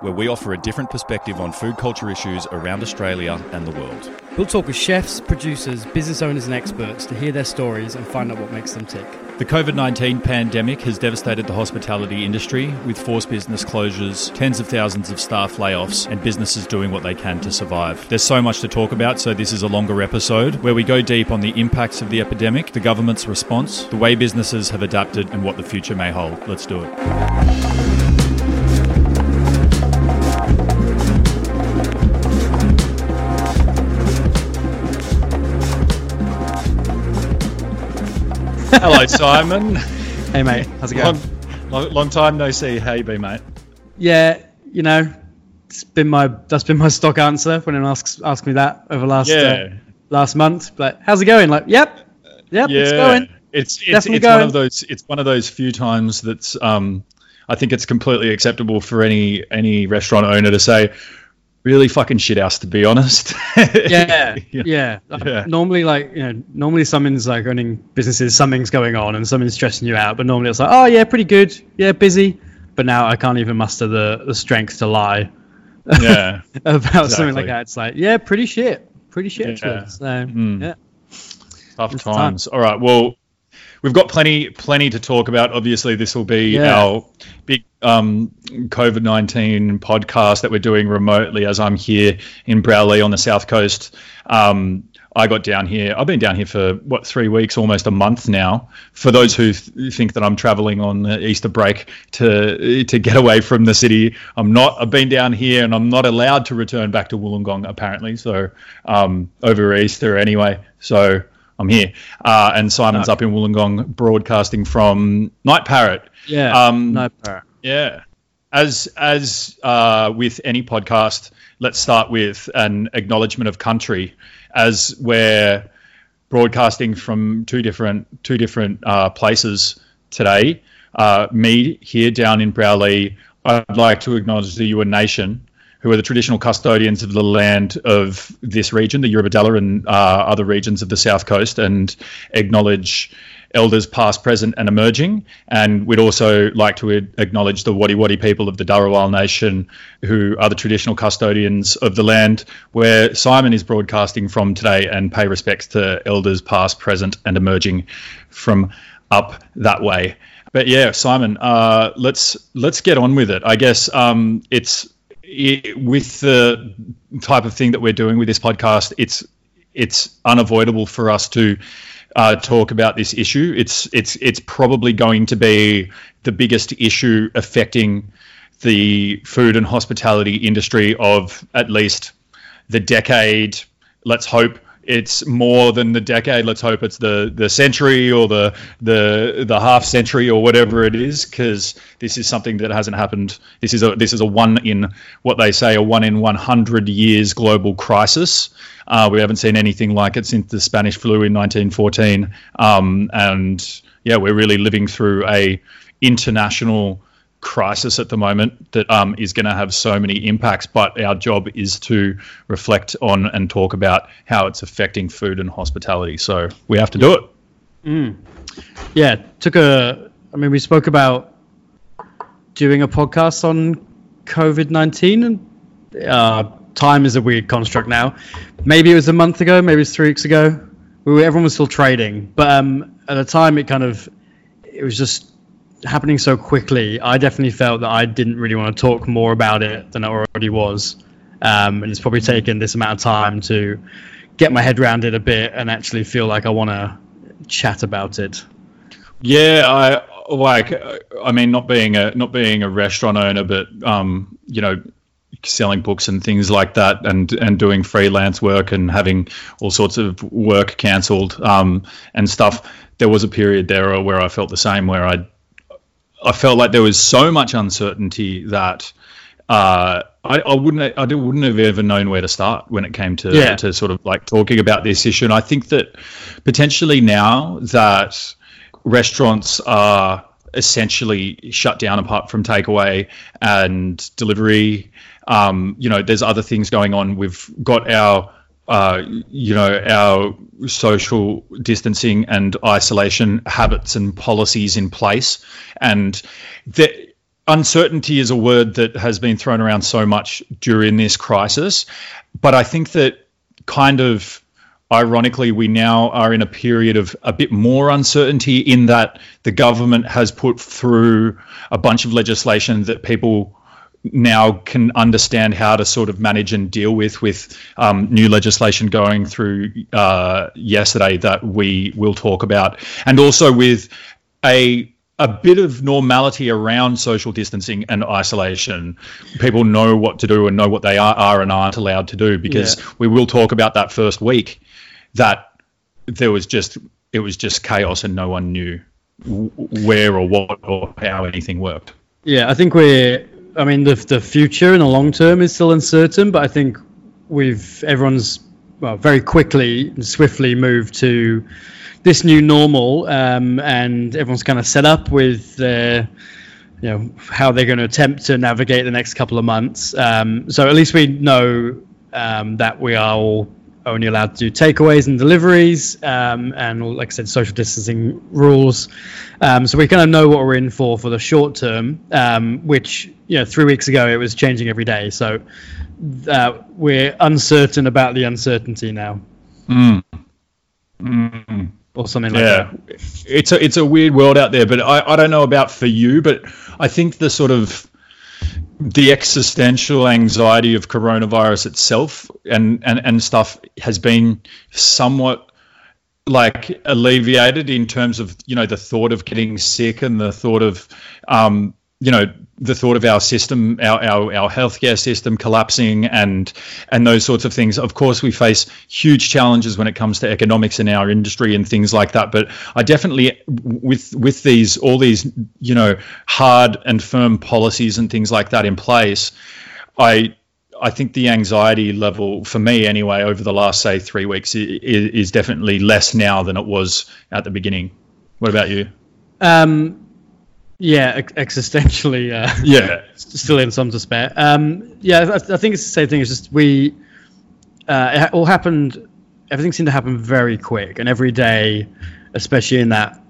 where we offer a different perspective on food culture issues around Australia and the world. We'll talk with chefs, producers, business owners, and experts to hear their stories and find out what makes them tick. The COVID 19 pandemic has devastated the hospitality industry with forced business closures, tens of thousands of staff layoffs, and businesses doing what they can to survive. There's so much to talk about, so this is a longer episode where we go deep on the impacts of the epidemic, the government's response, the way businesses have adapted, and what the future may hold. Let's do it. Hello, Simon. Hey, mate. How's it going? long, long, long time no see. How you been, mate? Yeah, you know, it's been my that's been my stock answer when anyone asks asks me that over last uh, Yeah. last month. Like, how's it going? Like, yep, yep, it's going. It's it's, Definitely it's one of those it's one of those few times that's um I think it's completely acceptable for any any restaurant owner to say really fucking shit house to be honest. Yeah, Yeah. yeah. Normally, like you know, normally something's like running businesses, something's going on and something's stressing you out. But normally it's like, oh yeah, pretty good, yeah, busy. But now I can't even muster the the strength to lie yeah. about something like that. It's like, yeah, pretty shit, pretty shit. Yeah. So Mm. yeah. Tough It's times. All right. Well, we've got plenty plenty to talk about. Obviously, this will be Yeah. our big um, COVID nineteen podcast that we're doing remotely as I'm here in Broulee on the south coast. Um, I got down here. I've been down here for what three weeks, almost a month now. For those who th- think that I'm traveling on the Easter break to to get away from the city, I'm not. I've been down here, and I'm not allowed to return back to Wollongong apparently. So um, over Easter anyway. So I'm here, uh, and Simon's up in Wollongong broadcasting from Night Parrot. Yeah. Um, no power. Yeah. As as uh, with any podcast, let's start with an acknowledgement of country, as we're broadcasting from two different two different uh, places today. Uh, me here down in Broulee, I'd like to acknowledge the Yuin Nation, who are the traditional custodians of the land of this region, the Eurobodalla and uh, other regions of the south coast, and acknowledge elders past, present, and emerging. And we'd also like to acknowledge the Wadi Wadi people of the Darawal Nation, who are the traditional custodians of the land where Simon is broadcasting from today, and pay respects to elders past, present, and emerging from up that way. But yeah, Simon, uh, let's let's get on with it. I guess um, it's i with the type of thing that we're doing with this podcast. It's it's unavoidable for us to uh, talk about this issue. It's it's it's probably going to be the biggest issue affecting the food and hospitality industry of at least the decade. Let's hope it's more than the decade. Let's hope it's the the century or the the the half century or whatever it is, because this is something that hasn't happened. This is a this is a one in what they say a one in one hundred years global crisis. Uh, we haven't seen anything like it since the Spanish flu in 1914, um, and yeah, we're really living through a international crisis at the moment that um, is going to have so many impacts. But our job is to reflect on and talk about how it's affecting food and hospitality. So we have to do it. yeah, took a. I mean, we spoke about doing a podcast on COVID nineteen, and uh, time is a weird construct now. Maybe it was a month ago, maybe it was three weeks ago. we were, everyone was still trading, but um, at the time it kind of it was just happening so quickly. I definitely felt that I didn't really want to talk more about it than I already was, um, and it's probably taken this amount of time to get my head around it a bit and actually feel like I want to chat about it. Yeah, I like. I mean, not being a not being a restaurant owner, but um, you know, selling books and things like that, and and doing freelance work and having all sorts of work cancelled um, and stuff. There was a period there where I felt the same, where I I felt like there was so much uncertainty that. Uh, I, I, wouldn't I wouldn't have ever known where to start when it came to Yeah. to sort of like talking about this issue. And I think that potentially now that restaurants are essentially shut down apart from takeaway and delivery, um, you know, there's other things going on. We've got our uh, you know, our social distancing and isolation habits and policies in place. And the uncertainty is a word that has been thrown around so much during this crisis. But I think that kind of ironically, we now are in a period of a bit more uncertainty in that the government has put through a bunch of legislation that people now can understand how to sort of manage and deal with with um, new legislation going through uh, yesterday that we will talk about and also with a a bit of normality around social distancing and isolation. People know what to do and know what they are, are and aren't allowed to do because Yeah. we will talk about that first week that there was just it was just chaos and no one knew where or what or how anything worked. Yeah, I think we're. I mean, the the future in the long term is still uncertain, but I think we've everyone's well very quickly and swiftly moved to this new normal, um, and everyone's kind of set up with their you know how they're going to attempt to navigate the next couple of months. Um, so at least we know um, that we are all only allowed to do takeaways and deliveries, um, and like I said, social distancing rules. Um, so we kind of know what we're in for for the short term, um, which you know three weeks ago it was changing every day. So uh, we're uncertain about the uncertainty now, or something like yeah, that. it's a it's a weird world out there. But I, I don't know about for you, but I think the sort of the existential anxiety of coronavirus itself and and and stuff has been somewhat like alleviated in terms of you know the thought of getting sick and the thought of um, you know the thought of our system, our, our our healthcare system collapsing, and and those sorts of things. Of course, we face huge challenges when it comes to economics in our industry and things like that. But I definitely, with with these all these you know hard and firm policies and things like that in place, I I think the anxiety level for me anyway over the last say three weeks is, is definitely less now than it was at the beginning. What about you? Um, yeah, ex- existentially, uh, Yeah. still in some despair. Um, yeah, I, I think it's the same thing. It's just we, uh, it all happened. Everything seemed to happen very quick, and every day, especially in that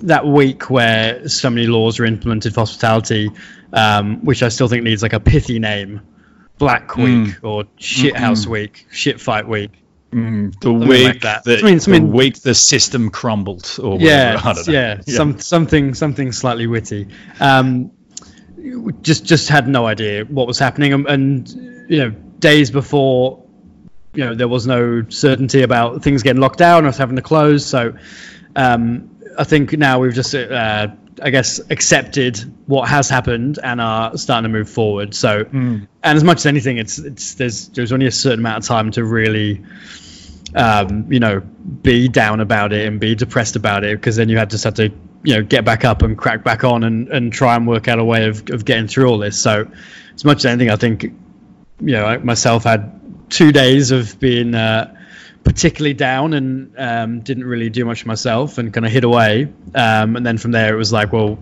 that week where so many laws were implemented for hospitality, um, which I still think needs like a pithy name, Black Week or Shit House Week, Shit Fight Week. The like week that. that, I mean, something- the week the system crumbled, or yeah, whatever. I don't know. yeah, some something something slightly witty. Um, just just had no idea what was happening, and, and you know, days before, you know, there was no certainty about things getting locked down or us having to close. So, um, I think now we've just, uh, I guess, accepted what has happened and are starting to move forward. So, and as much as anything, it's it's there's there's only a certain amount of time to really um, you know, be down about it and be depressed about it because then you had just have to, you know, get back up and crack back on and, and try and work out a way of, of getting through all this. So, as much as anything, I think, you know, I myself had two days of being uh, particularly down and um, didn't really do much myself and kind of hid away. Um, and then from there, it was like, well,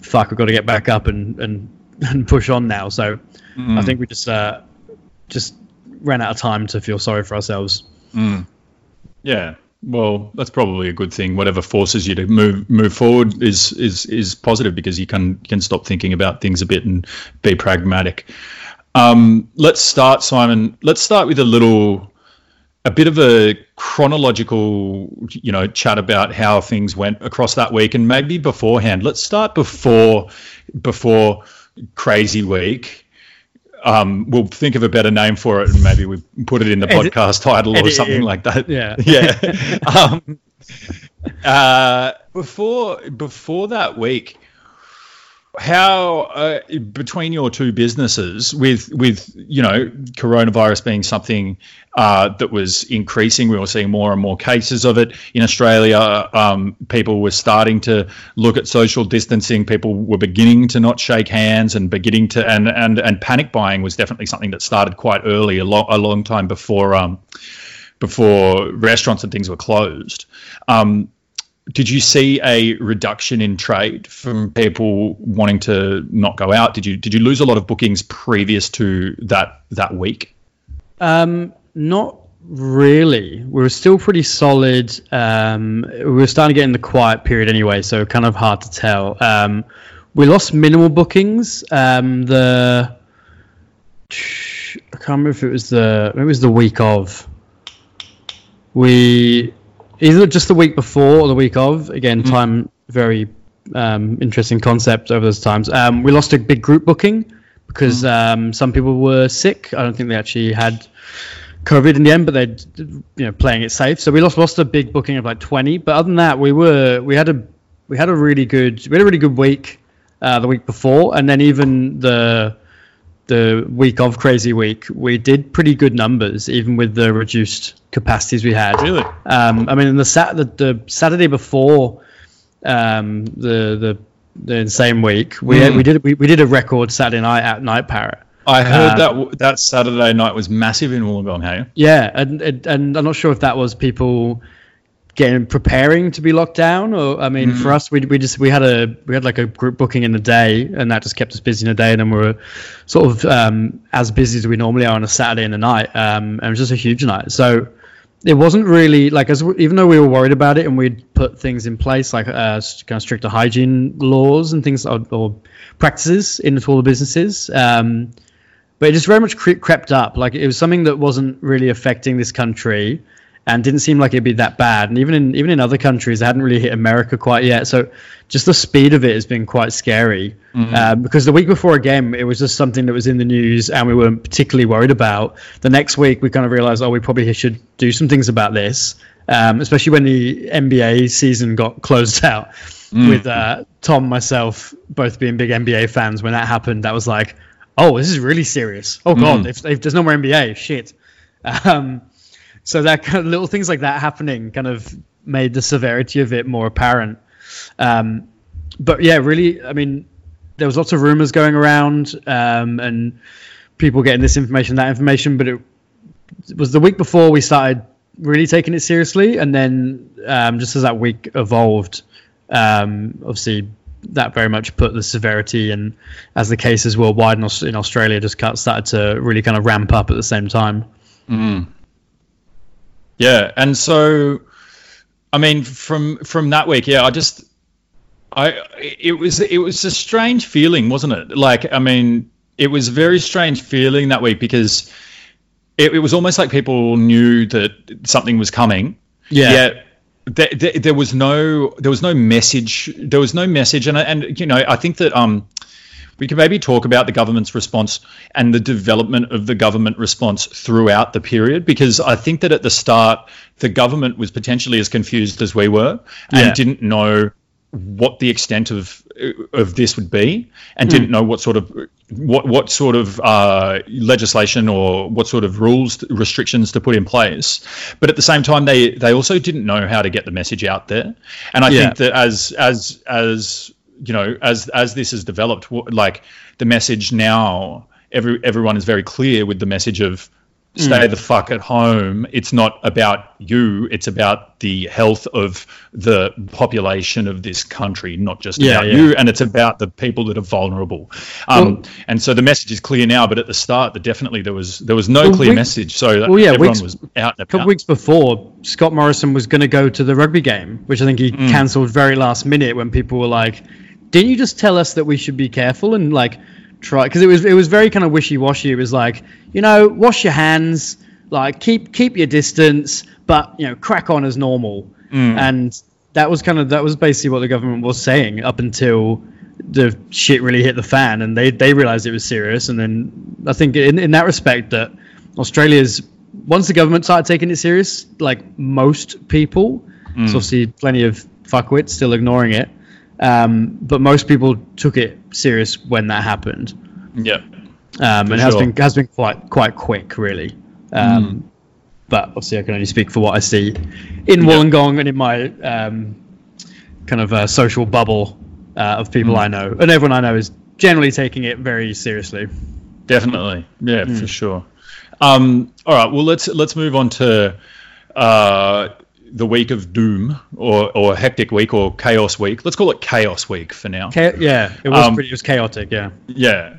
fuck, we've got to get back up and, and, and push on now. So, I think we just uh, just ran out of time to feel sorry for ourselves. Yeah. Well, that's probably a good thing. Whatever forces you to move move forward is is is positive because you can can stop thinking about things a bit and be pragmatic. Um, let's start, Simon. Let's start with a little a bit of a chronological, you know, chat about how things went across that week, and maybe beforehand. Let's start before before Crazy Week. Um, we'll think of a better name for it, and maybe we put it in the podcast title or something like that. Yeah, yeah. um, uh, before before that week, how uh, between your two businesses with with you know coronavirus being something uh, that was increasing we were seeing more and more cases of it in australia um, people were starting to look at social distancing people were beginning to not shake hands and beginning to and and, and panic buying was definitely something that started quite early a long, a long time before um, before restaurants and things were closed. Um, did you see a reduction in trade from people wanting to not go out? Did you did you lose a lot of bookings previous to that that week? Um, not really. We were still pretty solid. Um, we were starting to get in the quiet period anyway, so kind of hard to tell. Um, we lost minimal bookings. Um, the I can't remember if it was the it was the week of. We either just the week before or the week of. Again, mm. time very um, interesting concept over those times. Um, we lost a big group booking because mm. um, some people were sick. I don't think they actually had COVID in the end, but they're you know playing it safe. So we lost lost a big booking of like twenty. But other than that, we were we had a we had a really good we had a really good week uh, the week before, and then even the the week of Crazy Week, we did pretty good numbers, even with the reduced capacities we had. Really? Um, I mean, in the, sat- the, the Saturday before um, the the the same week, we mm. we did we, we did a record Saturday night at Night Parrot. I heard um, that that Saturday night was massive in Wollongong. Hey? Yeah, and, and and I'm not sure if that was people getting preparing to be locked down or i mean mm. for us we, we just we had a we had like a group booking in the day and that just kept us busy in a day and then we were sort of um, as busy as we normally are on a saturday and a night um, and it was just a huge night. So it wasn't really like as even though we were worried about it and we'd put things in place like uh, kind of stricter hygiene laws and things or, or practices into all the businesses um, but it just very much cre- crept up. Like it was something that wasn't really affecting this country and didn't seem like it'd be that bad. And even in even in other countries, it hadn't really hit America quite yet. So just the speed of it has been quite scary. Mm-hmm. Uh, because the week before a game, it was just something that was in the news, and we weren't particularly worried about. The next week, we kind of realized, oh, we probably should do some things about this. Um, especially when the NBA season got closed out, mm. with uh, Tom, myself, both being big NBA fans. When that happened, that was like, oh, this is really serious. Oh god, mm. if, if there's no more NBA, shit. Um, so that kind of little things like that happening kind of made the severity of it more apparent. Um, but yeah, really, I mean, there was lots of rumors going around um, and people getting this information, that information, but it, it, was the week before we started really taking it seriously, and then um, just as that week evolved, um, obviously that very much put the severity and as the cases worldwide in Australia just started to really kind of ramp up at the same time. Mm. Yeah, and so, I mean, from from that week, yeah, I just, I it was it was a strange feeling, wasn't it? Like, I mean, it was a very strange feeling that week because it, it was almost like people knew that something was coming. Yeah. Yet there, there, there, was no there was no message. There was no message, and and you know, I think that um we can maybe talk about the government's response and the development of the government response throughout the period because I think that at the start the government was potentially as confused as we were and yeah. didn't know what the extent of of this would be and mm. didn't know what sort of what what sort of uh, legislation or what sort of rules restrictions to put in place but at the same time they they also didn't know how to get the message out there and I yeah. think that as as as you know, as as this has developed, like the message now, every everyone is very clear with the message of stay mm. the fuck at home. It's not about you. It's about the health of the population of this country, not just yeah, about yeah. you. And it's about the people that are vulnerable. Um, well, and so the message is clear now, but at the start, the, definitely there was there was no well, clear message. So well, yeah, everyone weeks, was out. A couple weeks before, Scott Morrison was going to go to the rugby game, which I think he mm. cancelled very last minute when people were like didn't you just tell us that we should be careful and like try? Because it was it was very kind of wishy washy. It was like you know, wash your hands, like keep keep your distance, but you know, crack on as normal. And that was kind of that was basically what the government was saying up until the shit really hit the fan, and they they realized it was serious. And then I think in in that respect that Australia's once the government started taking it serious, like most people, Mm. so obviously plenty of fuckwits still ignoring it. Um, but most people took it serious when that happened. Yeah. um, and has been has been quite quite quick, really. Um, But obviously, I can only speak for what I see in Wollongong and in my um, kind of uh, social bubble uh, of people I know, and everyone I know is generally taking it very seriously. Definitely, yeah, for sure. Um, all right, well let's let's move on to uh, the week of doom or or hectic week or chaos week. Let's call it chaos week for now. Cha- yeah, it was Um, pretty, it was chaotic. Yeah, Yeah.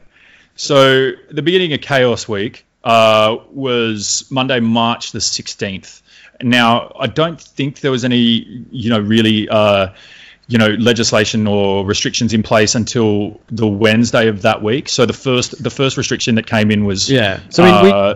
So the beginning of Chaos Week uh, was Monday, March the 16th. Now, I don't think there was any, you know, really, uh, you know, legislation or restrictions in place until the Wednesday of that week. So the first, the first restriction that came in was, yeah. So I mean, we uh,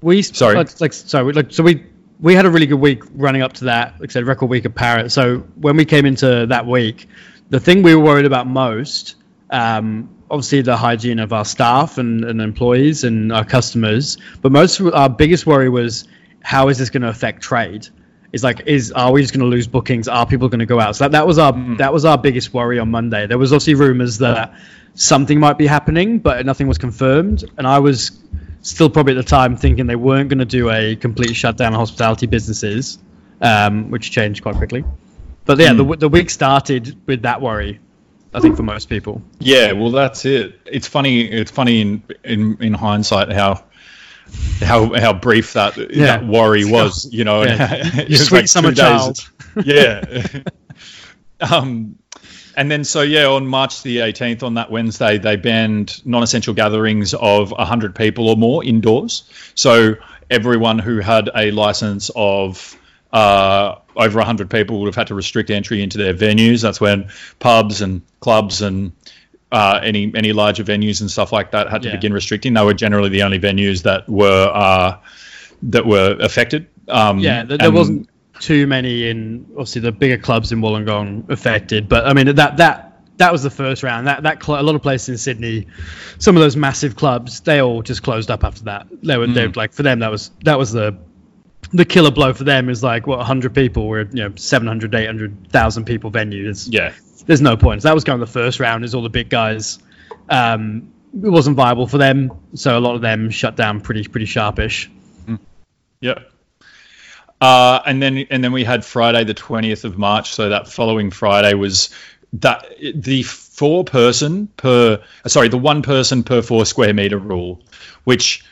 we Sorry. like, like sorry like so we we had a really good week running up to that like i said record week of parrot. So when we came into that week the thing we were worried about most um, obviously the hygiene of our staff and, and employees and our customers but most of our biggest worry was how is this going to affect trade? Is like is are we just going to lose bookings? Are people going to go out? So that, that was our that was our biggest worry on monday. There was obviously rumors that something might be happening but nothing was confirmed. And i was still probably at the time thinking they weren't going to do a complete shutdown of hospitality businesses, um, which changed quite quickly. But yeah, the, the week started with that worry, I think, for most people. yeah, well, that's it. It's funny. It's funny in in, in hindsight how. How, how brief that Yeah. that worry was, you know, Yeah. You sweet like summer two days- child. yeah. um, and then so yeah, on March the 18th, on that Wednesday, they banned non-essential gatherings of 100 people or more indoors. So everyone who had a license of uh, over 100 people would have had to restrict entry into their venues. That's when pubs and clubs and uh, any any larger venues and stuff like that had to Yeah. begin restricting. They were generally the only venues that were uh, that were affected. Um, Yeah, there, there wasn't too many in obviously the bigger clubs in Wollongong affected, but I mean that that that was the first round. That that cl- a lot of places in Sydney, some of those massive clubs, they all just closed up after that. They were they like for them that was that was the the killer blow for them is like what 100 people were you know 700 800,000 people venue is Yeah, there's no point. So that was kind of the first round. Is all the big guys. Um, it wasn't viable for them, so a lot of them shut down pretty pretty sharpish. Yeah. Uh, and then and then we had Friday the twentieth of March. So that following Friday was that the four person per sorry the one person per four square meter rule, which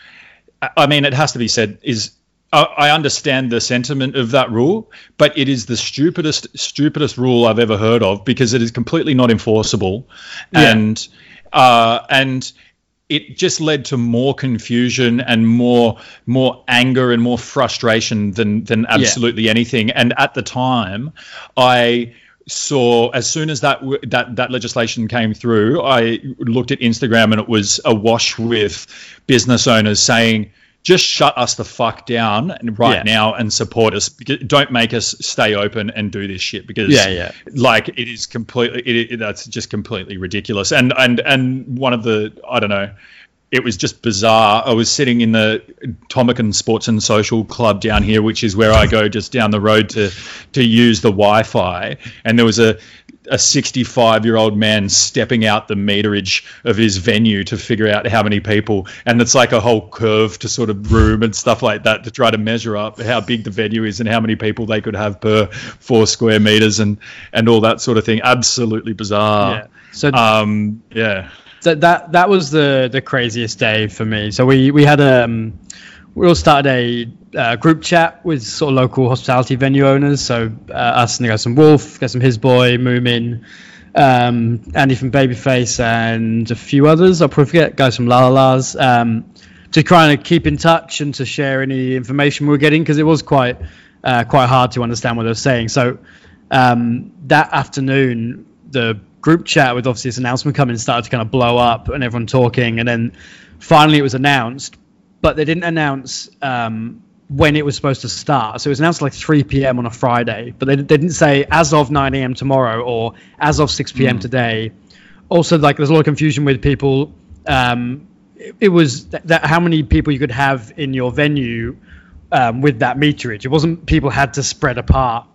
I- mean it has to be said is. I I understand the sentiment of that rule, but it is the stupidest, stupidest rule I've ever heard of because it is completely not enforceable, and uh, and it just led to more confusion and more more anger and more frustration than than absolutely anything. And at the time, I saw as soon as that that that legislation came through, I looked at Instagram and it was awash with business owners saying. Just shut us the fuck down and right Yeah. now and support us. Don't make us stay open and do this shit because Yeah, yeah. like it is completely it, it, that's just completely ridiculous and and and one of the i don't know it was just bizarre. I was sitting in the Tomakin sports and social club down here which is where i go just down the road to to use the wi-fi. And there was a a 65 year old man stepping out the meterage of his venue to figure out how many people. And it's like a whole curve to sort of room and stuff like that to try to measure up how big the venue is and how many people they could have per four square meters and and all that sort of thing. Absolutely bizarre. Yeah. So um yeah that that that was the the craziest day for me. So we we had um we all started a uh, group chat with sort of local hospitality venue owners. So uh, us and from Wolf, guys from His Boy, Moomin, um, Andy from Babyface, and a few others. I'll probably forget guys from La La La's. Um, to try and keep in touch and to share any information we were getting because it was quite uh, quite hard to understand what they were saying. So um, that afternoon, the group chat with obviously this announcement coming started to kind of blow up and everyone talking, and then finally it was announced, but they didn't announce um, when it was supposed to start. So it was announced like 3 p.m. on a Friday, but they, they didn't say as of 9 a.m. tomorrow or as of 6 p.m. today. Also, like there's a lot of confusion with people. Um, it, it was th- that how many people you could have in your venue um, with that meterage. It wasn't people had to spread apart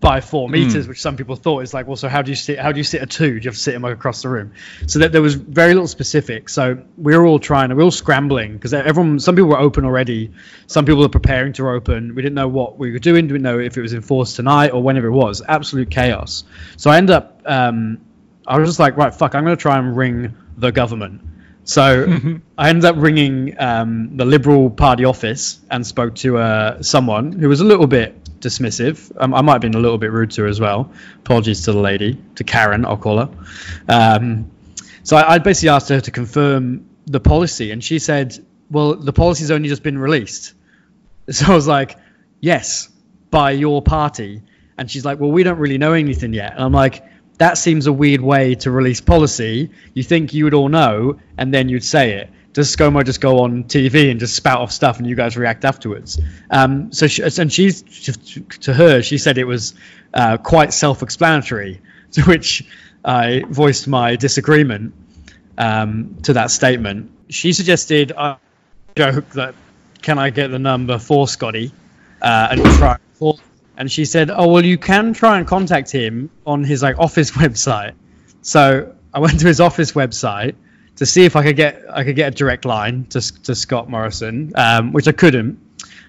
by four meters, which some people thought is like, well, so how do you sit? How do you sit a two? Do you have to sit them across the room? So that there was very little specific. So we were all trying, we were all scrambling because everyone, some people were open already, some people were preparing to open. We didn't know what we were doing. Didn't know if it was enforced tonight or whenever it was. Absolute chaos. So I end up, um, I was just like, right, fuck, I'm going to try and ring the government. So I ended up ringing um, the Liberal Party office and spoke to uh, someone who was a little bit dismissive. Um, I might have been a little bit rude to her as well. Apologies to the lady, to Karen, I'll call her. Um, so I, I basically asked her to confirm the policy, and she said, "Well, the policy's only just been released." So I was like, "Yes, by your party." And she's like, "Well, we don't really know anything yet." And I'm like, "That seems a weird way to release policy. You think you would all know, and then you'd say it." Does ScoMo just go on TV and just spout off stuff, and you guys react afterwards? Um, so, she, and she's to her, she said it was uh, quite self-explanatory. To which I voiced my disagreement um, to that statement. She suggested a joke that can I get the number for Scotty uh, and try and she said, "Oh well, you can try and contact him on his like office website." So I went to his office website to see if I could get I could get a direct line to to Scott Morrison, um, which I couldn't.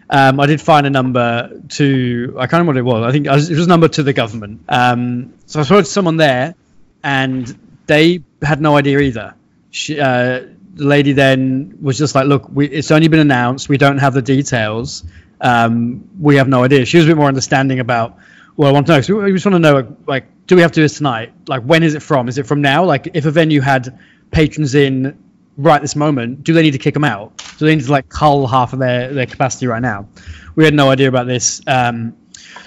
Um, I did find a number to I can't remember what it was. I think it was, it was a number to the government. Um, so I spoke to someone there, and they had no idea either. She, uh, the lady then was just like, "Look, we, it's only been announced. We don't have the details. Um, we have no idea." She was a bit more understanding about. Well, I want to know. So we just want to know, like, do we have to do this tonight? Like, when is it from? Is it from now? Like, if a venue had patrons in right this moment, do they need to kick them out? Do they need to like cull half of their, their capacity right now? We had no idea about this. Um,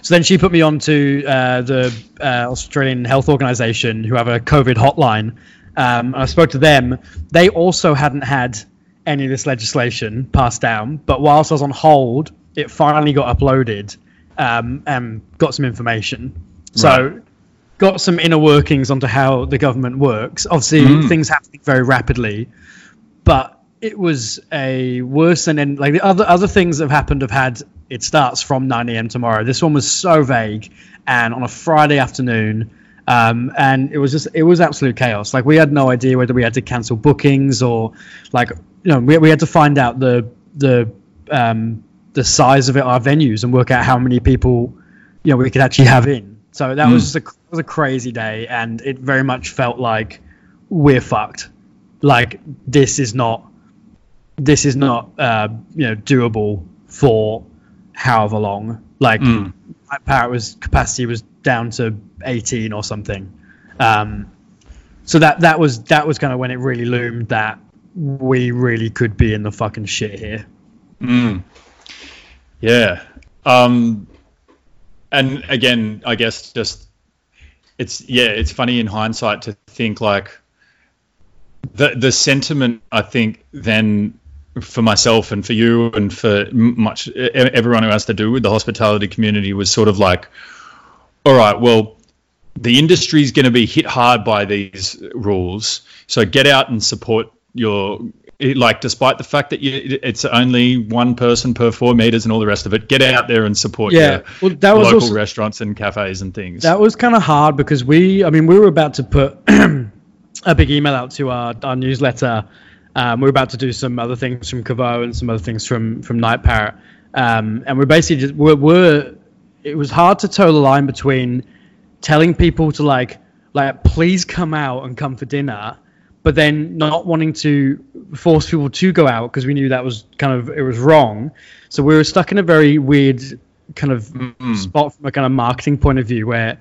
so then she put me on to uh, the uh, Australian Health Organization, who have a COVID hotline. Um, I spoke to them. They also hadn't had any of this legislation passed down, but whilst I was on hold, it finally got uploaded um, and got some information. So Right. Got some inner workings onto how the government works. Obviously, things happening very rapidly, but it was a worse than any, like the other other things that have happened have had. It starts from 9 a.m. tomorrow. This one was so vague, and on a Friday afternoon, um, and it was just it was absolute chaos. Like we had no idea whether we had to cancel bookings or like you know we, we had to find out the the um, the size of it, our venues, and work out how many people you know we could actually have in. So that was just a, was a crazy day, and it very much felt like we're fucked. Like this is not this is not uh, you know doable for however long. Like my power was capacity was down to 18 or something. Um, so that that was that was kind of when it really loomed that we really could be in the fucking shit here. Yeah. Um, and again, I guess just it's yeah, it's funny in hindsight to think like the the sentiment. I think then for myself and for you and for much everyone who has to do with the hospitality community was sort of like, all right, well, the industry's going to be hit hard by these rules, so get out and support your it- like despite the fact that you, it's only one person per four meters and all the rest of it get out there and support Yeah, your well, that was local also- restaurants and cafes and things That was kind of hard because we, I mean, we were about to put a big email out to our, our newsletter. Um, we were about to do some other things from Caveau and some other things from from Night Parrot, um, and we're basically just we're, we're it was hard to toe the line between telling people to like like please come out and come for dinner, but then not wanting to force people to go out because we knew that was kind of it was wrong. So we were stuck in a very weird kind of mm-hmm. spot from a kind of marketing point of view where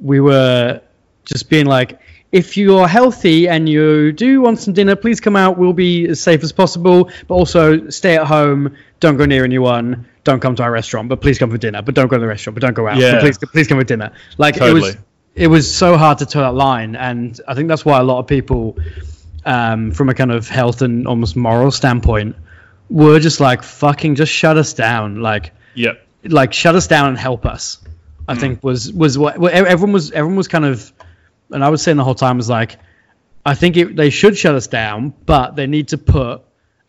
we were just being like, if you're healthy and you do want some dinner, please come out. We'll be as safe as possible, but also stay at home. Don't go near anyone. Don't come to our restaurant, but please come for dinner. But don't go to the restaurant. But don't go out. Yeah. Please, please come for dinner. Like it was, it was so hard to toe that line, and I think that's why a lot of people, um, from a kind of health and almost moral standpoint, were just like fucking just shut us down, like yeah, like shut us down and help us. I think was was what well, everyone was everyone was kind of, and I was saying the whole time was like, I think it, they should shut us down, but they need to put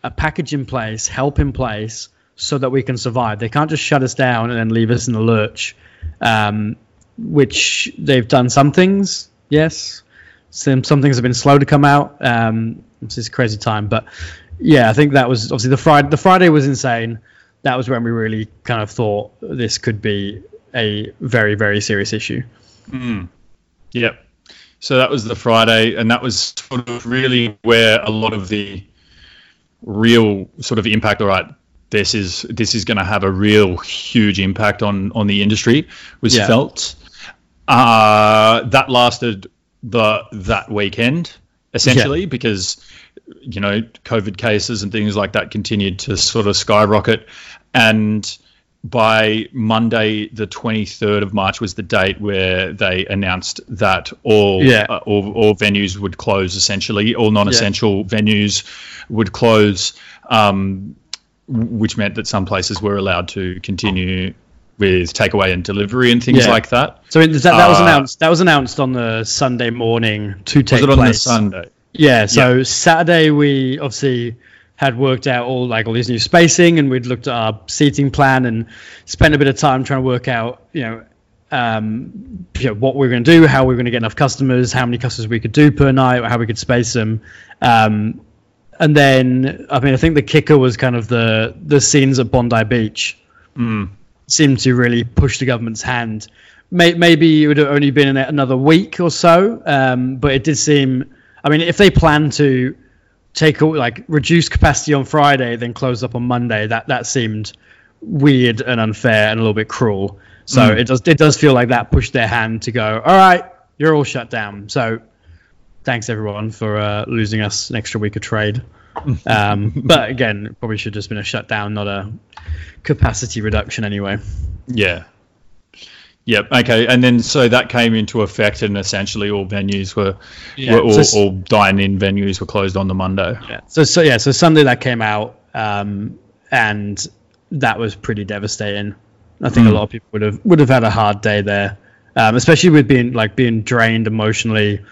a package in place, help in place, so that we can survive. They can't just shut us down and then leave us in the lurch. Um, which they've done some things, yes. Some some things have been slow to come out. Um, it's this crazy time, but yeah, I think that was obviously the Friday. The Friday was insane. That was when we really kind of thought this could be a very very serious issue. Yep. So that was the Friday, and that was sort of really where a lot of the real sort of impact. All right, this is this is going to have a real huge impact on on the industry. Was Yeah. felt. Uh, that lasted the that weekend essentially because you know COVID cases and things like that continued to sort of skyrocket, and by Monday, the 23rd of March, was the date where they announced that all Yeah. uh, all, all venues would close. Essentially, all non-essential venues would close, um, which meant that some places were allowed to continue with takeaway and delivery and things Yeah. like that. So it, that, that was Uh, announced. That was announced on the Sunday morning to take Was it on the. Sunday? Yeah, so Saturday we obviously had worked out all like all these new spacing, and we'd looked at our seating plan and spent a bit of time trying to work out, you know, um, you know what we are going to do, how we are going to get enough customers, how many customers we could do per night, how we could space them, um, and then I mean I think the kicker was kind of the the scenes at Bondi Beach seemed to really push the government's hand. May, maybe it would have only been another week or so, um, but it did seem. I mean, if they plan to take a- like reduce capacity on Friday, then close up on Monday, that that seemed weird and unfair and a little bit cruel. So it does it does feel like that pushed their hand to go. All right, you're all shut down. So thanks everyone for uh, losing us an extra week of trade. Um, but again, probably should have just been a shutdown, not a capacity reduction anyway. Yeah. Yep. Okay. And then so that came into effect, and essentially all venues were, Yeah, were all, so all dine-in venues were closed on the Monday. Yeah. So so yeah. So Sunday that came out, um, and that was pretty devastating. I think a lot of people would have would have had a hard day there, um, especially with being like being drained emotionally.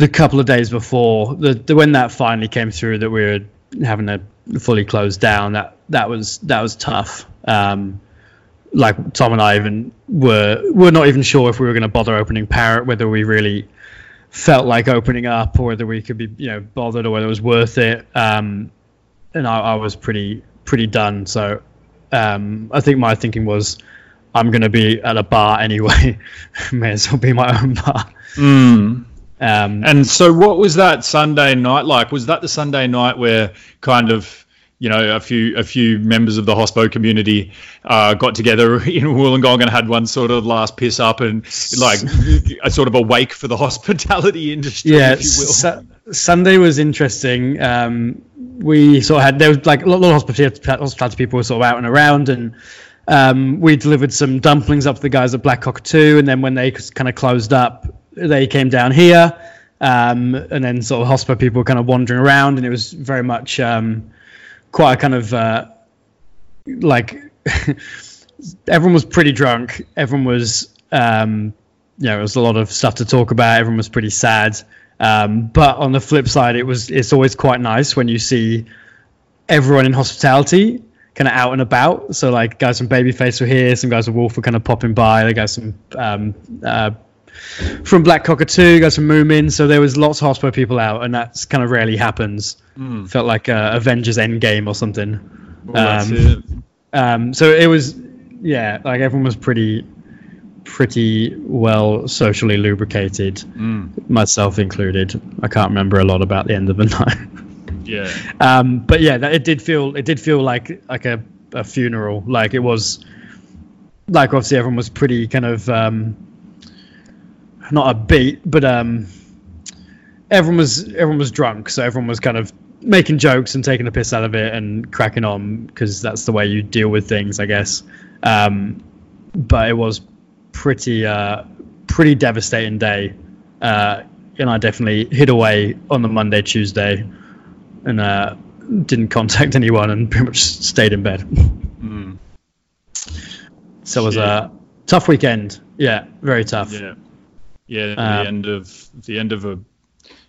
The couple of days before the, the when that finally came through that we were having to fully close down, that that was that was tough. Um, like Tom and I even were were not even sure if we were going to bother opening Parrot, whether we really felt like opening up or whether we could be you know bothered or whether it was worth it. Um, and I, I was pretty pretty done. So um, I think my thinking was I'm going to be at a bar anyway. May as well be my own bar. Um, And so, what was that Sunday night like? Was that the Sunday night where kind of you know a few a few members of the hospo community uh, got together in Wollongong and had one sort of last piss up and like a sort of a wake for the hospitality industry, yeah, if you will. Su- Sunday was interesting. Um, we sort of had there was like a lot of hospitality, people were sort of out and around, and um, we delivered some dumplings up to the guys at Black Cockatoo, and then when they kind of closed up, they came down here, um, and then sort of hospo people kind of wandering around, and it was very much um, quite a kind of uh, like everyone was pretty drunk. Everyone was, um, you know, there was a lot of stuff to talk about. Everyone was pretty sad. Um, but on the flip side, it was it's always quite nice when you see everyone in hospitality kind of out and about. So like guys from Babyface were here, some guys from Wolf were kind of popping by. They got some um, uh, from Black Cockatoo, guys from Moomin. So there was lots of hospo people out, and that's kind of rarely happens. Felt like uh, Avengers Endgame or something. Um, it. um, so it was, yeah, like everyone was pretty, pretty well socially lubricated, myself included. I can't remember a lot about the end of the night. Yeah. um, but yeah, that, it did feel, it did feel like like a, a funeral. Like it was, like obviously everyone was pretty kind of, um, not a beat, but um, everyone was everyone was drunk, so everyone was kind of making jokes and taking a piss out of it and cracking on because that's the way you deal with things, I guess. Um, but it was pretty uh, pretty devastating day, uh, and I definitely hid away on the Monday, Tuesday, and uh, didn't contact anyone and pretty much stayed in bed. So it was a tough weekend. Yeah, very tough. Yeah, yeah. The Um, end of the end of a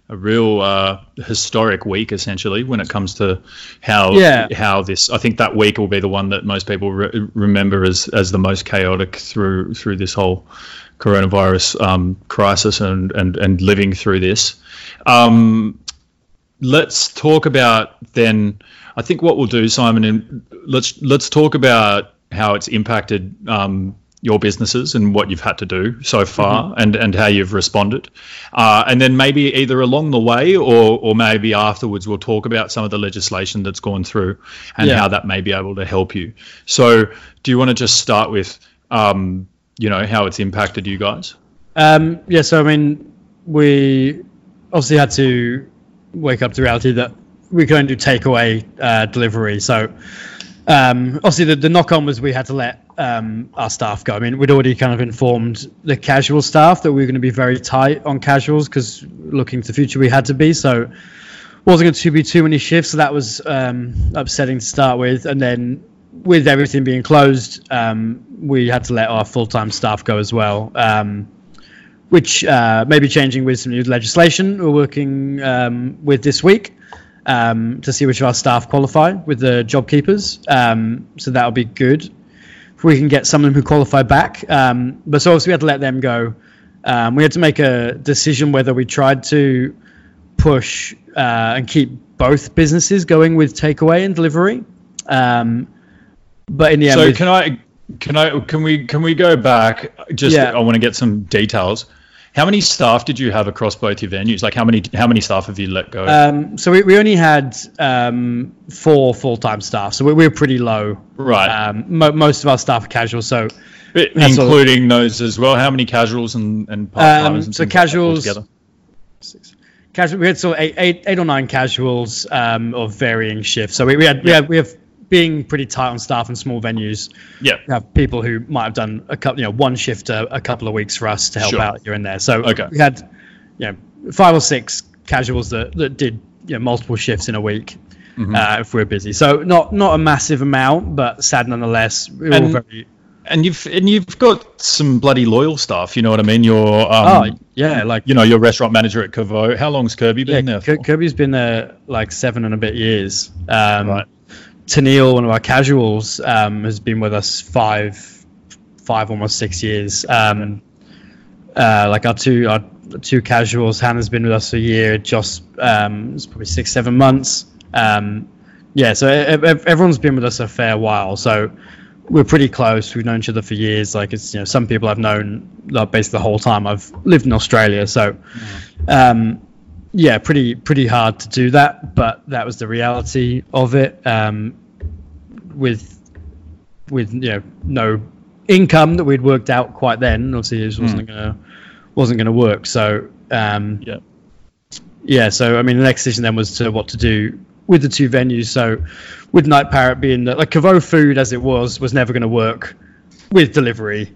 a real uh, historic week, essentially, when it comes to how Yeah. how this. I think that week will be the one that most people re- remember as as the most chaotic through through this whole coronavirus um, crisis and and and living through this. Um, let's talk about then. I think what we'll do, Simon, and let's let's talk about how it's impacted um, your businesses and what you've had to do so far, and and how you've responded, uh, and then maybe either along the way or or maybe afterwards we'll talk about some of the legislation that's gone through and Yeah. how that may be able to help you. So, do you want to just start with, um, you know, how it's impacted you guys? Um, yeah, so I mean, we obviously had to wake up to reality that we could only do takeaway uh, delivery. So um, obviously, the, the knock on was we had to let um, our staff go. I mean, we'd already kind of informed the casual staff that we were going to be very tight on casuals because looking to the future, we had to be. So wasn't going to be too many shifts, so that was um, upsetting to start with. And then with everything being closed, um, we had to let our full time staff go as well. Um, which uh, may be changing with some new legislation we're working um, with this week um, to see which of our staff qualify with the job keepers. Um, so that'll be good. If we can get some of them who qualify back. Um, but so obviously we had to let them go. Um, we had to make a decision whether we tried to push uh, and keep both businesses going with takeaway and delivery. Um, but in the end, So can I can I can we can we go back just Yeah. I want to get some details. How many staff did you have across both your venues? Like how many how many staff have you let go? Um, so we, we only had um, four full time staff, so we, we were pretty low. Right. Um, mo- most of our staff are casual, so that's all- including those as well. How many casuals and, and part timers? Um, so casuals- Six casual. We had sort of eight, eight, eight or nine casuals um, of varying shifts. So we, we had we Yeah. had we have being pretty tight on staff in small venues. Yeah. Have people who might have done a couple, you know, one shift a, a couple of weeks for us to help Sure. out here and there. So Okay. we had, you know, five or six casuals that, that did you know multiple shifts in a week. Mm-hmm. Uh, if we're busy, so not not a massive amount, but sad nonetheless. We were all And- very And you've and you've got some bloody loyal staff. You know what I mean? Your oh um, yeah, like you know your restaurant manager at Caveau. How long's Kirby been yeah, there? For? Kirby's been there like seven and a bit years. Um, Right. Tennille, one of our casuals, um, has been with us five, five almost six years. Um, uh, like our two, our two casuals, Hannah's been with us a year. Joss, um, it's probably six, seven months. Um, yeah, so everyone's been with us a fair while. So we're pretty close. We've known each other for years. Like it's you know some people I've known like, basically the whole time I've lived in Australia. So um, yeah, pretty pretty hard to do that, but that was the reality of it. Um, with with you know no income that we'd worked out quite then, obviously it just wasn't gonna wasn't gonna work. So um, Yeah. yeah, so I mean, the next decision then was to what to do with the two venues. So, with Night Parrot being that, like Caveau Food as it was, was never going to work with delivery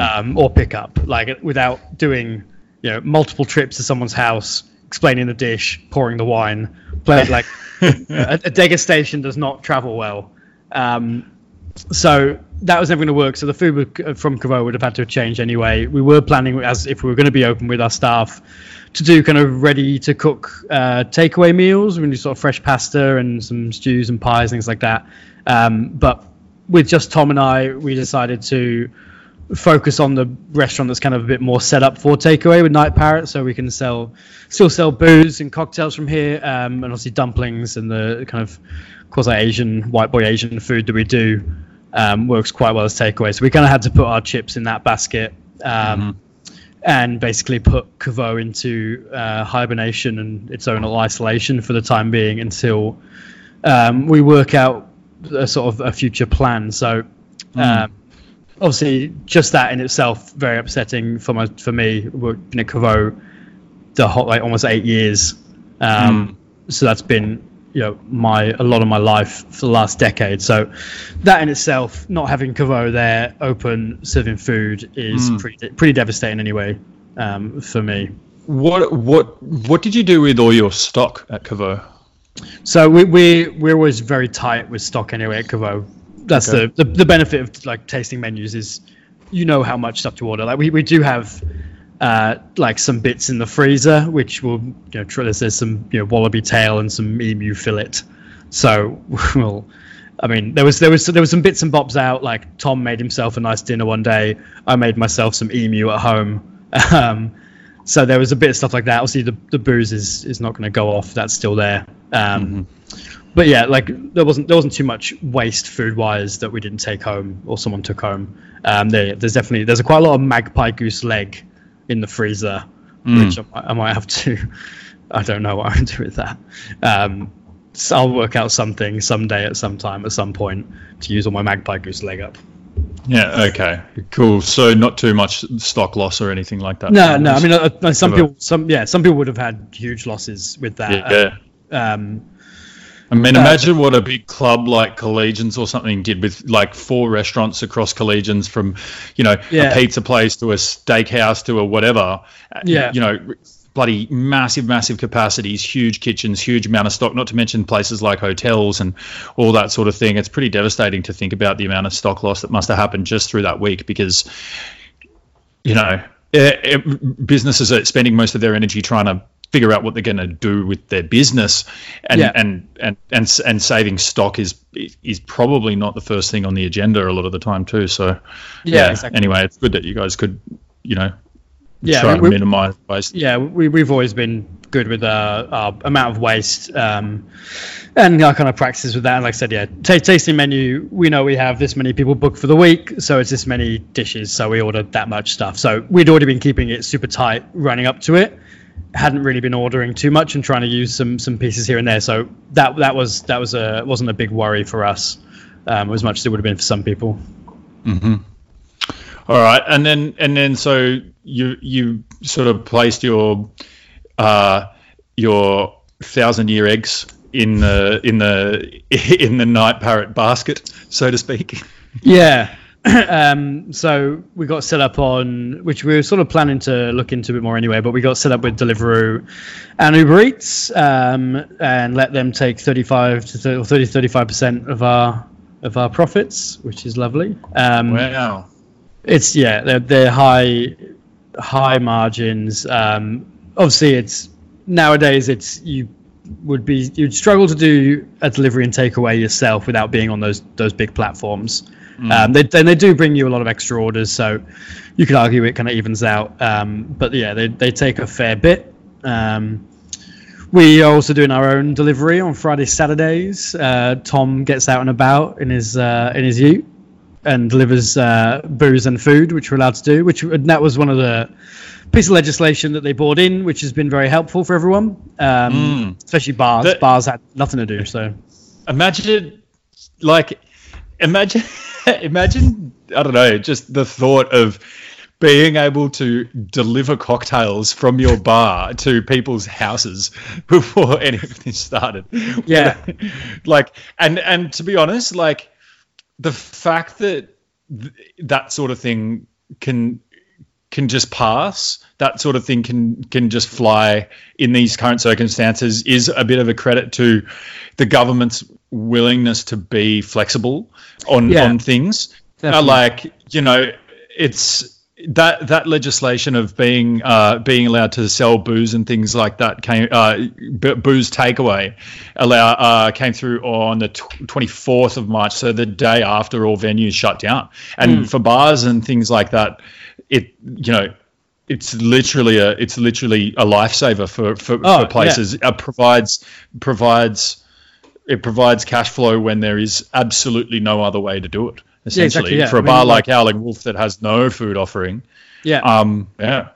um, or pickup. Like without doing, you know, multiple trips to someone's house, explaining the dish, pouring the wine. Play, like a, a degustation does not travel well. Um, so that was never going to work. So the food from Caveau would have had to change anyway. We were planning as if we were going to be open with our staff to do kind of ready to cook uh, takeaway meals. To do sort of fresh pasta and some stews and pies, things like that. Um, but with just Tom and I, we decided to focus on the restaurant that's kind of a bit more set up for takeaway with Night Parrot, so we can sell still sell booze and cocktails from here, um, and obviously dumplings and the kind of quasi Asian white boy Asian food that we do um, works quite well as takeaway. So we kind of had to put our chips in that basket. Um, And basically put Caveau into uh, hibernation and its own isolation for the time being until um, we work out a sort of a future plan. So, um, obviously, just that in itself very upsetting for my for me. We've been at Caveau the whole like almost eight years, um, so that's been you know my a lot of my life for the last decade. So that in itself, not having Caveau there open serving food is pretty pretty devastating anyway um, for me. What what what did you do with all your stock at Caveau? So we we we're always very tight with stock anyway at Caveau. That's Okay. the, the the benefit of like tasting menus is you know how much stuff to order. Like we, we do have uh, like some bits in the freezer which will you know there's, some you know wallaby tail and some emu fillet. So we'll I mean there was there was there was some bits and bobs out like Tom made himself a nice dinner one day. I made myself some emu at home. Um, so there was a bit of stuff like that. Obviously, the, the booze is, is not going to go off. That's still there. Um, But yeah, like there wasn't there wasn't too much waste food wise that we didn't take home or someone took home. Um, there, there's definitely there's a quite a lot of magpie goose leg in the freezer, which I, might- I might have to. I don't know what I'm do with that. Um, so I'll work out something someday at some time at some point to use all my magpie goose leg up. Yeah. Okay. Cool. So not too much stock loss or anything like that. No, no. I mean, uh, uh, some people, some yeah, some people would have had huge losses with that. Yeah. Um, I mean, imagine what a big club like Collegians or something did with like four restaurants across Collegians, from you know Yeah. a pizza place to a steakhouse to a whatever. Uh, Yeah. you know, bloody massive, massive capacities, huge kitchens, huge amount of stock. Not to mention places like hotels and all that sort of thing. It's pretty devastating to think about the amount of stock loss that must have happened just through that week because you know, eh, eh, businesses are spending most of their energy trying to figure out what they're going to do with their business, and, Yeah. and and and and saving stock is is probably not the first thing on the agenda a lot of the time too. So, Yeah, exactly. Anyway, it's good that you guys could, you know, Yeah, try to minimize waste. yeah, we, we've always been good with uh, our amount of waste um, and our kind of practices with that. And like I said, yeah, ta tasting menu, we know we have this many people booked for the week, so it's this many dishes, so we ordered that much stuff. So we'd already been keeping it super tight running up to it. Hadn't really been ordering too much and trying to use some some pieces here and there. So that that was that was a wasn't a big worry for us um, as much as it would have been for some people. All right, and then and then so you you sort of placed your uh, your thousand year eggs in the in the in the night parrot basket, so to speak. Yeah. um, so we got set up on, which we were sort of planning to look into a bit more anyway, but we got set up with Deliveroo and Uber Eats um, and let them take 35 to 30, 30 35% of our of our profits, which is lovely. Um, Wow. it's yeah, they're, they're high high margins. Um, obviously, it's nowadays it's you would be you'd struggle to do a delivery and takeaway yourself without being on those those big platforms. Um, they, and they do bring you a lot of extra orders, so you could argue it kind of evens out. Um, but yeah, they, they take a fair bit. Um, we are also doing our own delivery on Friday, Saturdays. Uh, Tom gets out and about in his uh, in his ute and delivers uh, booze and food, which we're allowed to do. Which and that was one of the piece of legislation that they brought in, which has been very helpful for everyone, um, especially bars. Bars had nothing to do. So Imagine, like, imagine, imagine. I don't know. Just the thought of being able to deliver cocktails from your bar to people's houses before anything started. Yeah. like, and and to be honest, like, the fact that th- that sort of thing can can just pass that sort of thing can can just fly in these current circumstances is a bit of a credit to the government's willingness to be flexible on Yeah. on things Uh, Definitely. like you know it's that that legislation of being uh, being allowed to sell booze and things like that came uh, b- booze takeaway allow uh, came through on the twenty fourth of March, so the day after all venues shut down. And Hmm. for bars and things like that, it you know it's literally a it's literally a lifesaver for for, Oh, for places. It provides provides it provides cash flow when there is absolutely no other way to do it. Essentially, exactly, yeah. for a I mean, bar like- like Howling Wolf that has no food offering, yeah, um, yeah,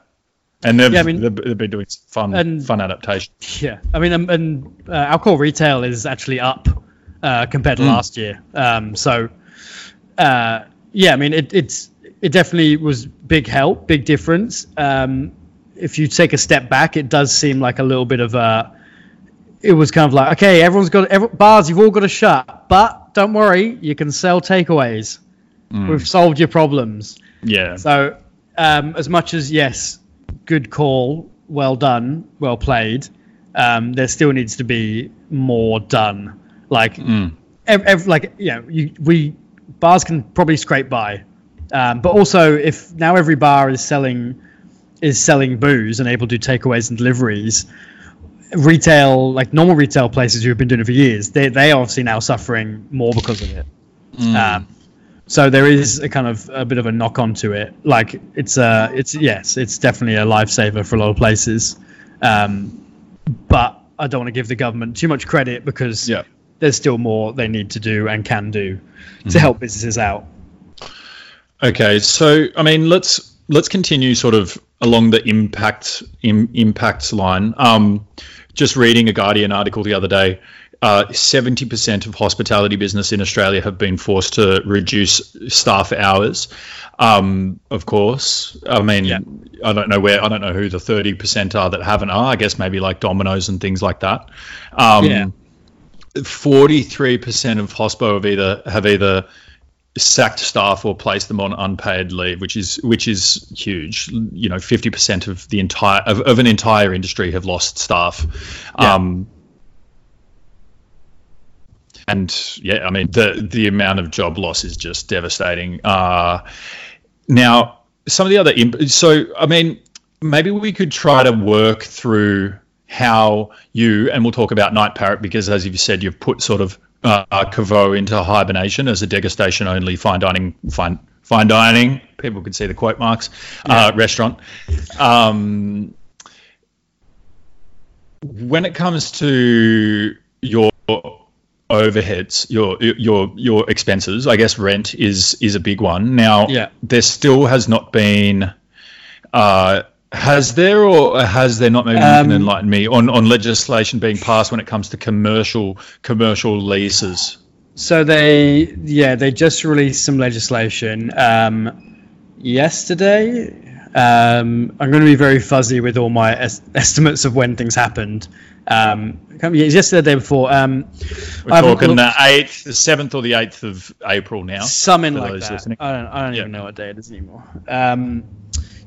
and they've, Yeah, I mean- they've, been doing fun And- fun adaptation. Yeah, I mean, um, and uh, alcohol retail is actually up uh, compared to last year. Um, so, uh, yeah, I mean, it, it's it definitely was big help, big difference. Um, if you take a step back, it does seem like a little bit of a. It was kind of like, okay, everyone's got every, bars. You've all got to shut, but don't worry, you can sell takeaways. We've solved your problems. Yeah, So, um, as much as yes, good call, well done, well played. um, there still needs to be more done. Like, ev- ev- like you know, you, we bars can probably scrape by, um, but also if now every bar is selling is selling booze and able to do takeaways and deliveries, retail like normal retail places who have been doing it for years, they they are obviously now suffering more because of it. Um, so there is a kind of a bit of a knock on to it. Like it's uh it's yes, it's definitely a lifesaver for a lot of places. Um, but I don't want to give the government too much credit because Yeah. there's still more they need to do and can do to help businesses out. Okay, so I mean, let's let's continue sort of along the impact Im, impacts line. Um, just reading a Guardian article the other day, uh, seventy percent of hospitality business in Australia have been forced to reduce staff hours. Um, of course, I mean, Yeah. I don't know where I don't know who the thirty percent are that haven't are. I guess maybe like Domino's and things like that. Um, Yeah. Forty-three percent of hospo have either have either sacked staff or placed them on unpaid leave, which is which is huge. You know, fifty percent of the entire of, of an entire industry have lost staff. Yeah. Um, and yeah, I mean the the amount of job loss is just devastating. Uh, now, some of the other imp- so I mean, maybe we could try to work through how you and we'll talk about Night Parrot because, as you've said, you've put sort of uh, Caveau into hibernation as a degustation only fine dining fine fine dining. People could see the quote marks uh, restaurant. Um, when it comes to your overheads, your your your expenses, I guess rent is is a big one. Now, Yeah. there still has not been. Uh, has there or has there not? Maybe you can Um, enlighten me on, on legislation being passed when it comes to commercial commercial leases. So they, yeah, they just released some legislation um, yesterday. Um, I'm going to be very fuzzy with all my es- estimates of when things happened. Um, can't be- it's yesterday, the day before. Um, We're talking the eighth, the seventh, or the eighth of April now. Something like that. listening. I don't, I don't Yeah. even know what day it is anymore.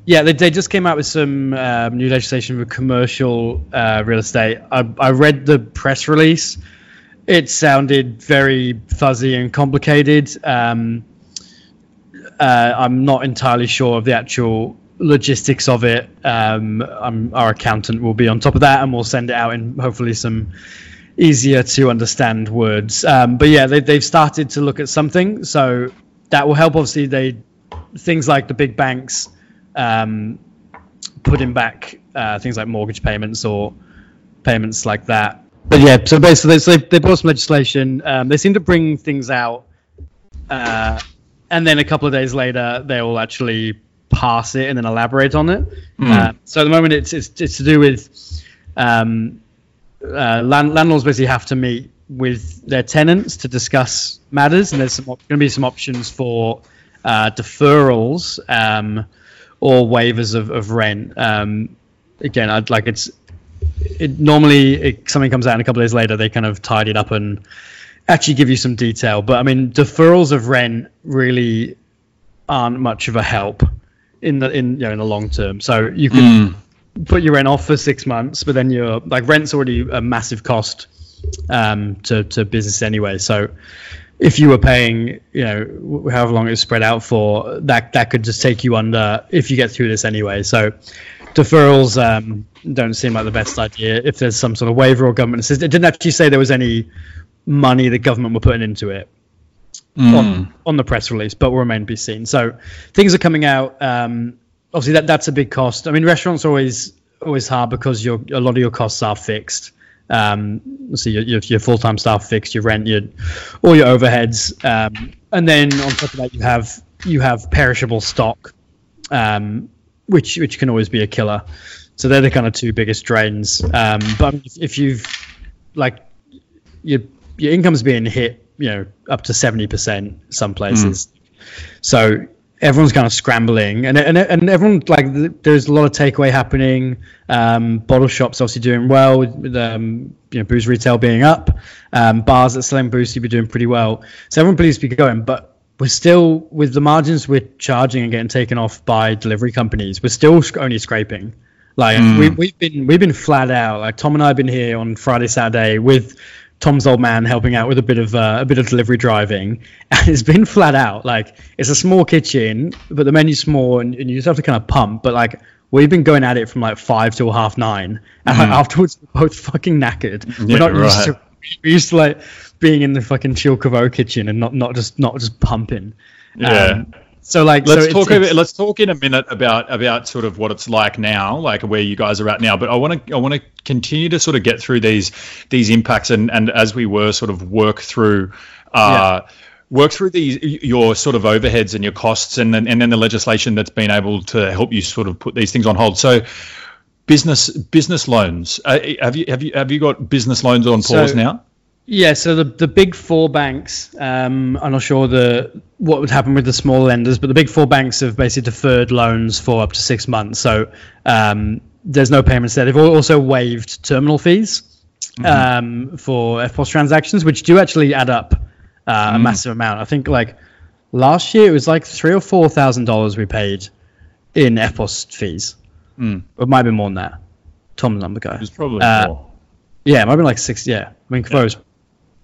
Yeah, they, they just came out with some um, new legislation for commercial uh, real estate. I, I read the press release. It sounded very fuzzy and complicated. Um, uh, I'm not entirely sure of the actual logistics of it. Um, our accountant will be on top of that, and we'll send it out in hopefully some easier to understand words. Um, but yeah, they, they've started to look at something, so that will help. Obviously, they things like the big banks um, putting back uh, things like mortgage payments or payments like that. But yeah, so basically, so they, they brought some legislation. Um, they seem to bring things out, uh, and then a couple of days later, they will actually pass it and then elaborate on it. Uh, so at the moment, it's it's, it's to do with um, uh, land, landlords basically have to meet with their tenants to discuss matters, and there's going to be some options for uh, deferrals um, or waivers of, of rent. Um, again, I'd like it's it normally it, something comes out and a couple of days later they kind of tidy it up and actually give you some detail. But I mean, deferrals of rent really aren't much of a help in the in you know in the long term. So you can put your rent off for six months, but then you're like rent's already a massive cost um, to to business anyway. So if you were paying, you know, however long it's spread out for, that that could just take you under if you get through this anyway. So deferrals um, don't seem like the best idea. If there's some sort of waiver or government assistance, it didn't actually say there was any money the government were putting into it on, on the press release, but will remain to be seen. So things are coming out. Um, obviously, that that's a big cost. I mean, restaurants are always always hard because your a lot of your costs are fixed. Um, so your, your, your full time staff fixed, your rent, your all your overheads, um, and then on top of that, you have you have perishable stock, um, which which can always be a killer. So they're the kind of two biggest drains. Um, but if, if you've like your your income's being hit, you know, up to seventy percent some places. So everyone's kind of scrambling, and and and everyone like there's a lot of takeaway happening. Um, bottle shops obviously doing well with, um, you know booze retail being up. Um, bars that selling booze seem to be doing pretty well. So everyone please be going, but we're still with the margins we're charging and getting taken off by delivery companies. We're still only scraping. Like we, we've been we've been flat out. Like Tom and I have been here on Friday, Saturday with Tom's old man helping out with a bit of uh, a bit of delivery driving, and it's been flat out. Like it's a small kitchen, but the menu's small, and, and you just have to kind of pump. But like we've been going at it from like five till half nine, and like, afterwards we're both fucking knackered. Yeah, we're not used to we're used to like being in the fucking Chill Caveau kitchen and not not just not just pumping. Yeah. Um, so like let's so talk. it's, about, let's talk in a minute about about sort of what it's like now, like where you guys are at now. But I want to I want to continue to sort of get through these these impacts and and as we were sort of work through. Uh, Work through these your sort of overheads and your costs, and then and then the legislation that's been able to help you sort of put these things on hold. So, business business loans. Uh, have you have you have you got business loans on pause So- now? Yeah, so the the big four banks, um, I'm not sure the what would happen with the small lenders, but the big four banks have basically deferred loans for up to six months. So um, there's no payments there. They've also waived terminal fees um, for EFTPOS transactions, which do actually add up uh, a massive amount. I think like last year it was like three or four thousand dollars we paid in EFTPOS fees. It might be more than that. Tom's number guy. It's probably Uh, more. Yeah, it might be like six. Yeah, I mean, Caveau's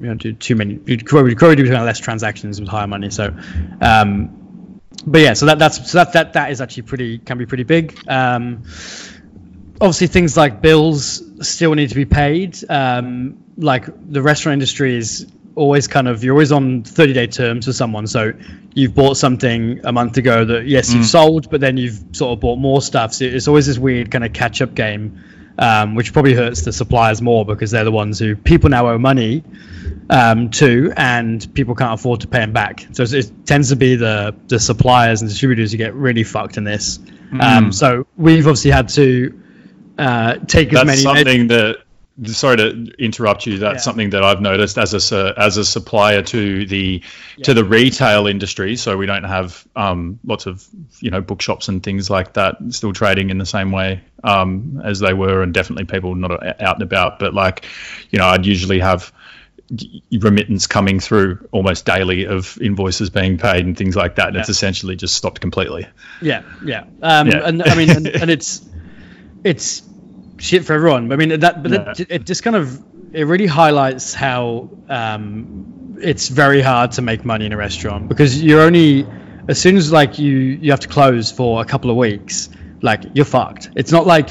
you know do too many. Caveau Caveau do kind of less transactions with higher money. So, um, but yeah, so that that's so that that that is actually pretty can be pretty big. Um, obviously, things like bills still need to be paid. Um, like the restaurant industry is always kind of you're always on 30 day terms with someone so you've bought something a month ago that yes you've sold but then you've sort of bought more stuff so it's always this weird kind of catch up game um, which probably hurts the suppliers more because they're the ones who people now owe money um, to, and people can't afford to pay them back. So it tends to be the the suppliers and distributors who get really fucked in this. Um, so we've obviously had to uh, take as many. That's something that. Sorry to interrupt you. That's Yeah. something that I've noticed as a as a supplier to the to the retail industry. So we don't have um, lots of you know bookshops and things like that still trading in the same way um, as they were, and definitely people not out and about. But like, you know, I'd usually have remittance coming through almost daily of invoices being paid and things like that. And it's essentially just stopped completely. Yeah, yeah, um, Yeah. and I mean, and, and it's it's shit for everyone. I mean, that but Yeah. it, it just kind of it really highlights how um, it's very hard to make money in a restaurant because you're only as soon as like you you have to close for a couple of weeks, like you're fucked. It's not like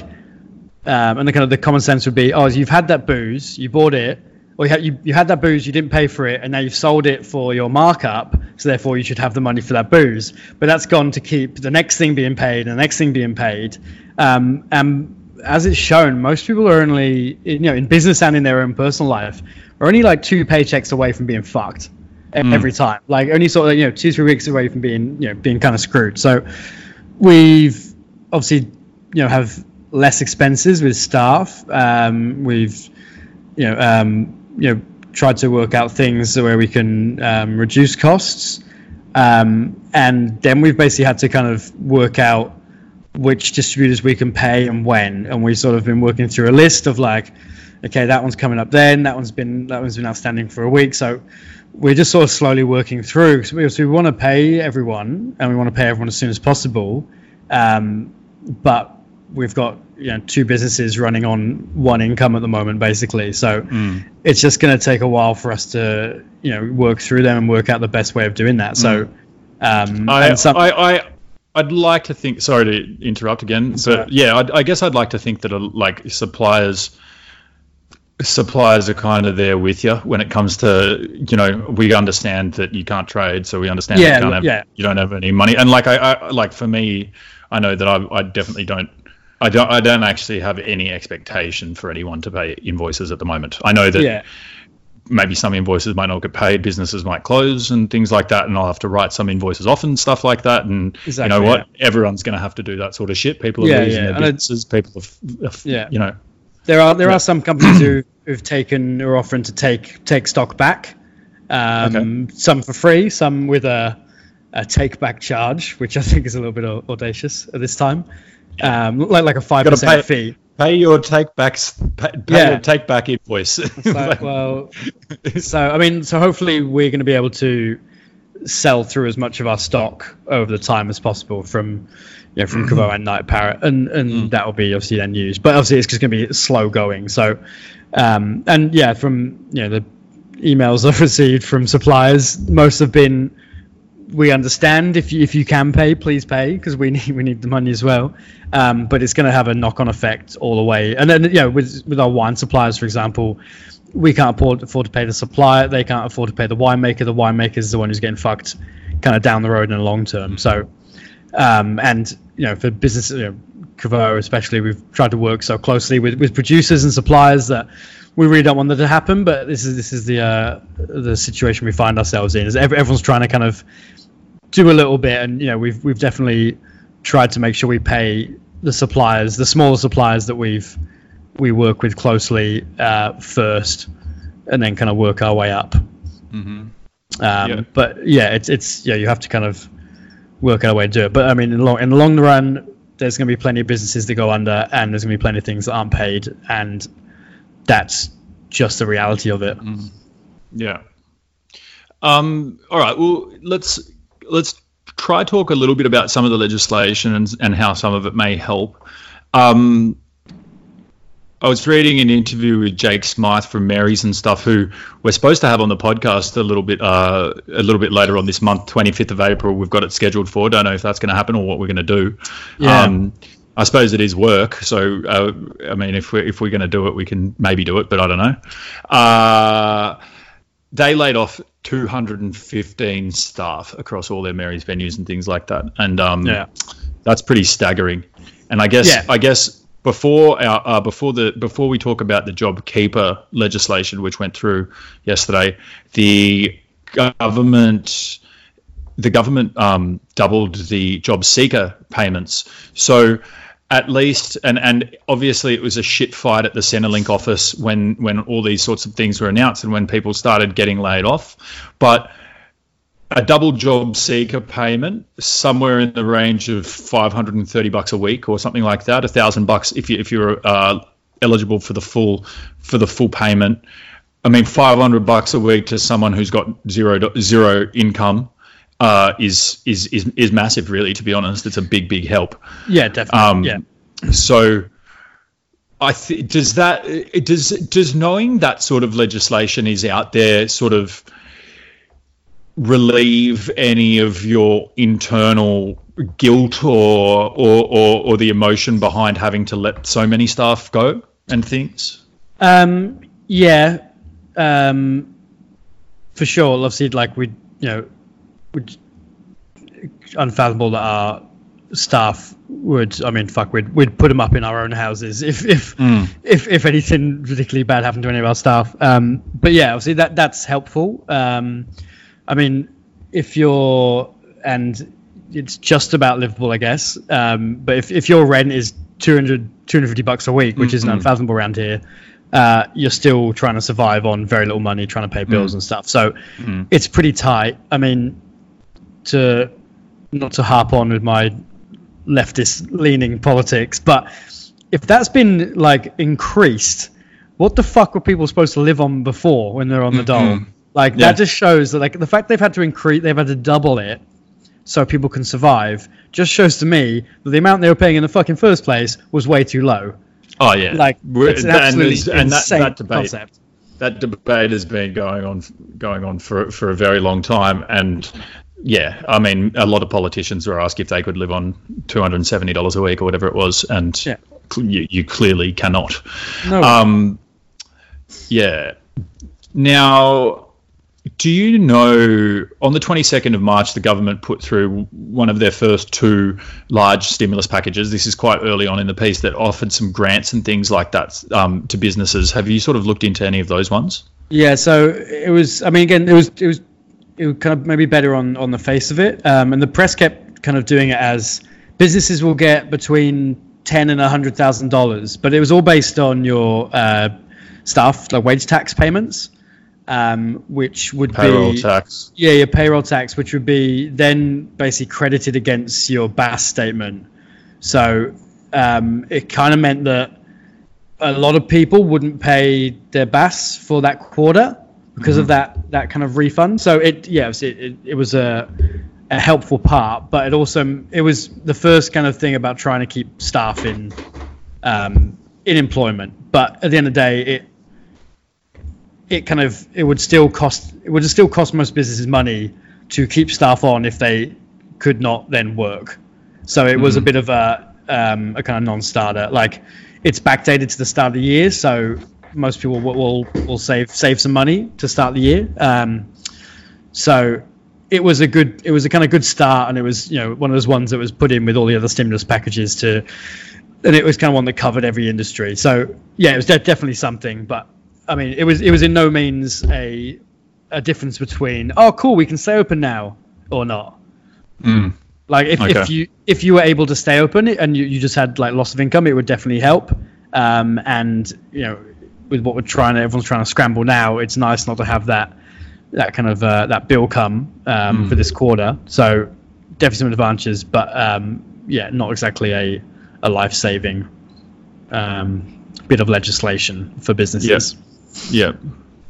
um, and the kind of the common sense would be, oh, you've had that booze, you bought it, or you had, you, you had that booze, you didn't pay for it, and now you've sold it for your markup, so therefore you should have the money for that booze. But that's gone to keep the next thing being paid and the next thing being paid. Um, and as it's shown, most people are only, you know, in business and in their own personal life, are only like two paychecks away from being fucked e- every time. Like only sort of, you know, two, three weeks away from being, you know, being kind of screwed. So we've obviously you know have less expenses with staff. Um, we've you know um, you know tried to work out things where we can um, reduce costs, um, and then we've basically had to kind of work out which distributors we can pay and when. And we've sort of been working through a list of like, okay, that one's coming up then, that one's been that one's been outstanding for a week, so. We're just sort of slowly working through. So we, so we want to pay everyone, and we want to pay everyone as soon as possible. Um, but we've got you know two businesses running on one income at the moment basically so it's just going to take a while for us to you know work through them and work out the best way of doing that so um I, some, I, I, I'd like to think. Sorry to interrupt again, but right. yeah, I'd, I guess I'd like to think that uh, like suppliers, suppliers are kind of there with you when it comes to you know we understand that you can't trade, so we understand Yeah, you, can't have, yeah. you don't have any money, and like I, I like for me, I know that I, I definitely don't. I don't. I don't actually have any expectation for anyone to pay invoices at the moment. I know that yeah maybe some invoices might not get paid, businesses might close and things like that, and I'll have to write some invoices off and stuff like that. And Exactly, you know what? Everyone's going to have to do that sort of shit. People are Yeah, losing yeah, their businesses. People have, have- Yeah. you know, there are there are some companies who who've taken or offering to take take stock back um some for free some with a a take back charge which i think is a little bit audacious at this time um like like a 5% fee pay your take backs, pay, pay Yeah. your take back invoice. It's like, well, so I mean, so hopefully we're going to be able to sell through as much of our stock over the time as possible from, you know, from Caveau and Night Parrot, and and that will be obviously then used. But obviously, it's just going to be slow going. So, um, and yeah, from you know the emails I've received from suppliers, most have been we understand if you, if you can pay, please pay because we need we need the money as well. Um, but it's going to have a knock on effect all the way. And then you know with with our wine suppliers, for example, we can't afford, afford to pay the supplier. They can't afford to pay the winemaker. The winemaker is the one who's getting fucked, kind of down the road in the long term. So, um, and you know for business, you know, Caveau especially, we've tried to work so closely with, with producers and suppliers that we really don't want that to happen. But this is this is the uh, the situation we find ourselves in. Is everyone's trying to kind of do a little bit, and you know we've we've definitely tried to make sure we pay the suppliers, the smaller suppliers that we've we work with closely uh, first, and then kind of work our way up. Mm-hmm. Um, Yeah. But yeah, it's it's yeah, you have to kind of work out a way to do it. But I mean, in the long in the long run, there's going to be plenty of businesses that go under, and there's going to be plenty of things that aren't paid, and that's just the reality of it. Yeah. Um, all right. Well, let's let's try talk a little bit about some of the legislation and, and how some of it may help. Um, I was reading an interview with Jake Smyth from Mary's and stuff, who we're supposed to have on the podcast a little bit uh, a little bit later on this month, 25th of April. We've got it scheduled for. Don't know if that's going to happen or what we're going to do. Yeah. Um, I suppose it is work. So, uh, I mean, if we're, if we're going to do it, we can maybe do it, but I don't know. Uh, they laid off 215 staff across all their Mary's venues and things like that. And um, Yeah. that's pretty staggering. And I guess Yeah. I guess before our uh, before the before we talk about the job keeper legislation which went through yesterday, the government the government um, doubled the job seeker payments. So at least, and and obviously it was a shit fight at the Centrelink office when when all these sorts of things were announced and when people started getting laid off, but a double job seeker payment somewhere in the range of 530 bucks a week or something like that a thousand bucks if you if you're uh, eligible for the full for the full payment. I mean 500 bucks a week to someone who's got zero zero income uh, is is is is massive really to be honest it's a big big help Yeah, definitely. Um, yeah. so I th- does that does does knowing that sort of legislation is out there sort of relieve any of your internal guilt or or, or or the emotion behind having to let so many staff go and things? Um, yeah, um, for sure. Obviously, like we, you know, would unfathomable that our staff would. I mean, fuck, we'd we'd put them up in our own houses if if if if anything particularly bad happened to any of our staff. Um, but yeah, obviously that that's helpful. Um, I mean, if you're and it's just about livable, I guess. Um, but if, if your rent is 200, 250 bucks a week, which is an unfathomable around here, uh, you're still trying to survive on very little money, trying to pay bills and stuff. So it's pretty tight. I mean, to not to harp on with my leftist leaning politics, but if that's been like increased, what the fuck were people supposed to live on before when they're on the mm-hmm. dole? Like Yeah. that just shows that like the fact they've had to increase, they've had to double it so people can survive, just shows to me that the amount they were paying in the fucking first place was way too low. Oh yeah, Like We're- it's an and absolutely there's- and that, that debate concept. that debate has been going on going on for for a very long time and yeah i mean a lot of politicians were asked if they could live on $270 a week or whatever it was and Yeah. cl- you, you clearly cannot No, um yeah now do you know on the 22nd of March, the government put through one of their first two large stimulus packages? This is quite early on in the piece that offered some grants and things like that um, to businesses. Have you sort of looked into any of those ones? Yeah, so it was. I mean, again, it was it was it was kind of maybe better on on the face of it, um, and the press kept kind of doing it as businesses will get between ten and a hundred thousand dollars, but it was all based on your uh, stuff like wage tax payments, um, which would Payroll be tax. yeah, your payroll tax, which would be then basically credited against your BAS statement. So um, it kind of meant that a lot of people wouldn't pay their BAS for that quarter because of that that kind of refund. So it yeah, it was, it, it was a a helpful part, but it also it was the first kind of thing about trying to keep staff in um, in employment. But at the end of the day, it it kind of it would still cost it would still cost most businesses money to keep staff on if they could not then work. So it was a bit of a um, a kind of non-starter. Like it's backdated to the start of the year, so most people will will, will save save some money to start the year. Um, so it was a good it was a kind of good start, and it was you know one of those ones that was put in with all the other stimulus packages to, and it was kind of one that covered every industry. So yeah, it was de- definitely something, but I mean it was it was in no means a a difference between oh cool we can stay open now or not. Like if, if you if you were able to stay open and you, you just had like loss of income, it would definitely help. Um, and you know, with what we're trying to everyone's trying to scramble now, it's nice not to have that that kind of uh, that bill come um, for this quarter. So definitely some advantages, but um, yeah, not exactly a a life saving um, bit of legislation for businesses. Yeah,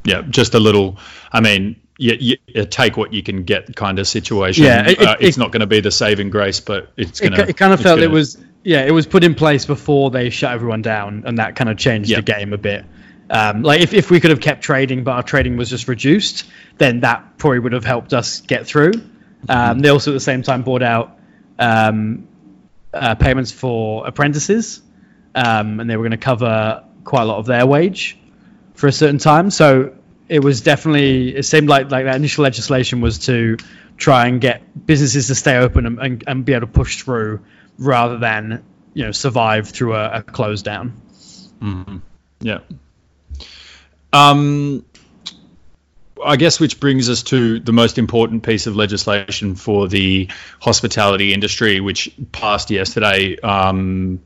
yeah, just a little. I mean, you, you, you take what you can get kind of situation. Yeah, it- uh, it- it's it- not going to be the saving grace, but it's It, going to. it kind of felt it was yeah it was put in place before they shut everyone down and that kind of changed Yeah. the game a bit um, like if, if we could have kept trading but our trading was just reduced then that probably would have helped us get through. Um, they also at the same time bought out um, uh, payments for apprentices um, and they were going to cover quite a lot of their wage for a certain time. So it was definitely it seemed like like that initial legislation was to try and get businesses to stay open and, and, and be able to push through rather than you know survive through a, a close down. Yeah. Um, I guess which brings us to the most important piece of legislation for the hospitality industry, which passed yesterday. Um,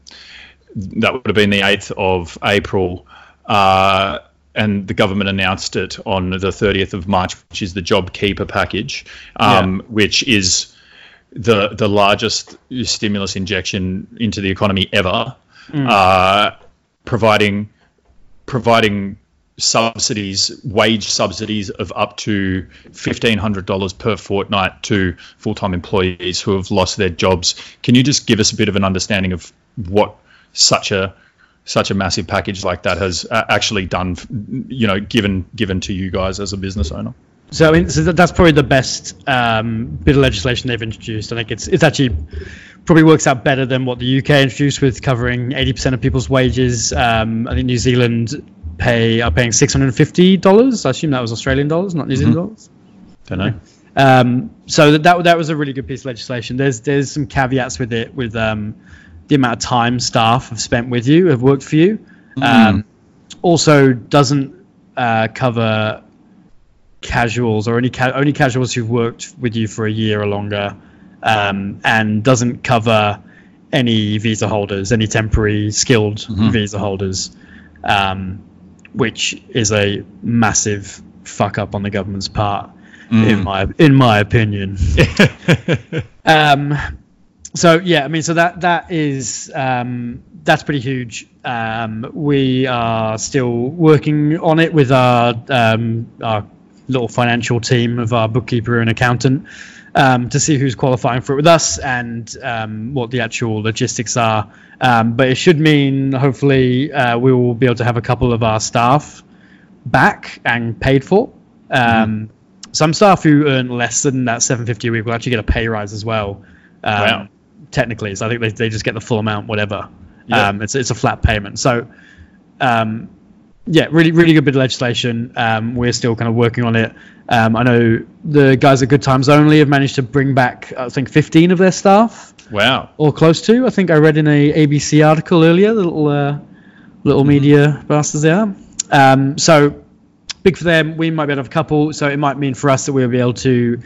that would have been the 8th of April. Uh, and the government announced it on the 30th of March, which is the JobKeeper package, um, which is the the largest stimulus injection into the economy ever, uh, providing providing subsidies, wage subsidies of up to fifteen hundred dollars per fortnight to full time employees who have lost their jobs. Can you just give us a bit of an understanding of what such a such a massive package like that has uh, actually done, you know, given given to you guys as a business owner? So I mean, so that's probably the best um, bit of legislation they've introduced. I think it's it's actually probably works out better than what the UK introduced with covering eighty percent of people's wages. Um, I think New Zealand pay are paying six hundred and fifty dollars. I assume that was Australian dollars, not New Zealand dollars. Don't know. Um, so that, that that was a really good piece of legislation. There's there's some caveats with it with um, the amount of time staff have spent with you, have worked for you. Um, also doesn't uh, cover casuals or any ca- only casuals who've worked with you for a year or longer, um, and doesn't cover any visa holders, any temporary skilled visa holders, um, which is a massive fuck up on the government's part, in my in my opinion. um, so yeah, I mean, so that that is um, that's pretty huge. Um, we are still working on it with our um, our little financial team of our bookkeeper and accountant um, to see who's qualifying for it with us and um, what the actual logistics are. Um, but it should mean hopefully uh, we will be able to have a couple of our staff back and paid for. Um, Some staff who earn less than that 750 a week will actually get a pay rise as well. Um, Wow. Technically, so I think they, they just get the full amount, whatever. Yeah. Um, it's it's a flat payment. So, um, yeah, really really good bit of legislation. Um, we're still kind of working on it. Um, I know the guys at Good Times Only have managed to bring back I think 15 of their staff Wow. or close to. I think I read in a ABC article earlier, the little uh, little media bastards they are. Um, so big for them. We might be able to have a couple. So it might mean for us that we'll be able to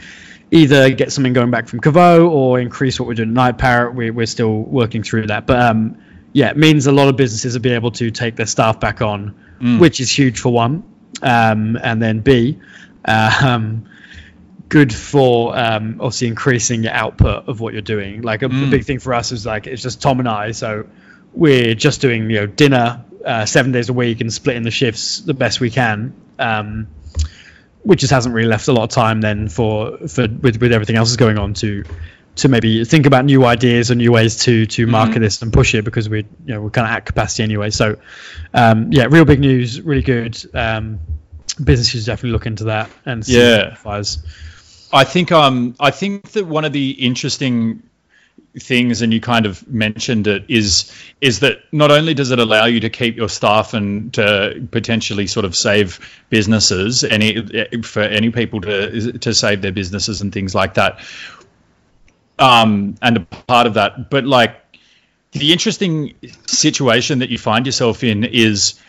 either get something going back from Caveau or increase what we're doing at Night Parrot. We, we're still working through that. But um, yeah, it means a lot of businesses will be able to take their staff back on, which is huge for one. Um, and then B, um, good for um, obviously increasing your output of what you're doing. Like a, a big thing for us is like it's just Tom and I, so we're just doing you know dinner uh, seven days a week and splitting the shifts the best we can. Um, which just hasn't really left a lot of time then for for with, with everything else that's going on to to maybe think about new ideas and new ways to to market Mm-hmm. this and push it because we you know we're kind of at capacity anyway. So um, yeah, real big news, really good. Um, business should definitely look into that and see Yeah. fires. I think um I think that one of the interesting things and you kind of mentioned it is is that not only does it allow you to keep your staff and to potentially sort of save businesses any for any people to to save their businesses and things like that um and a part of that but like the interesting situation that you find yourself in is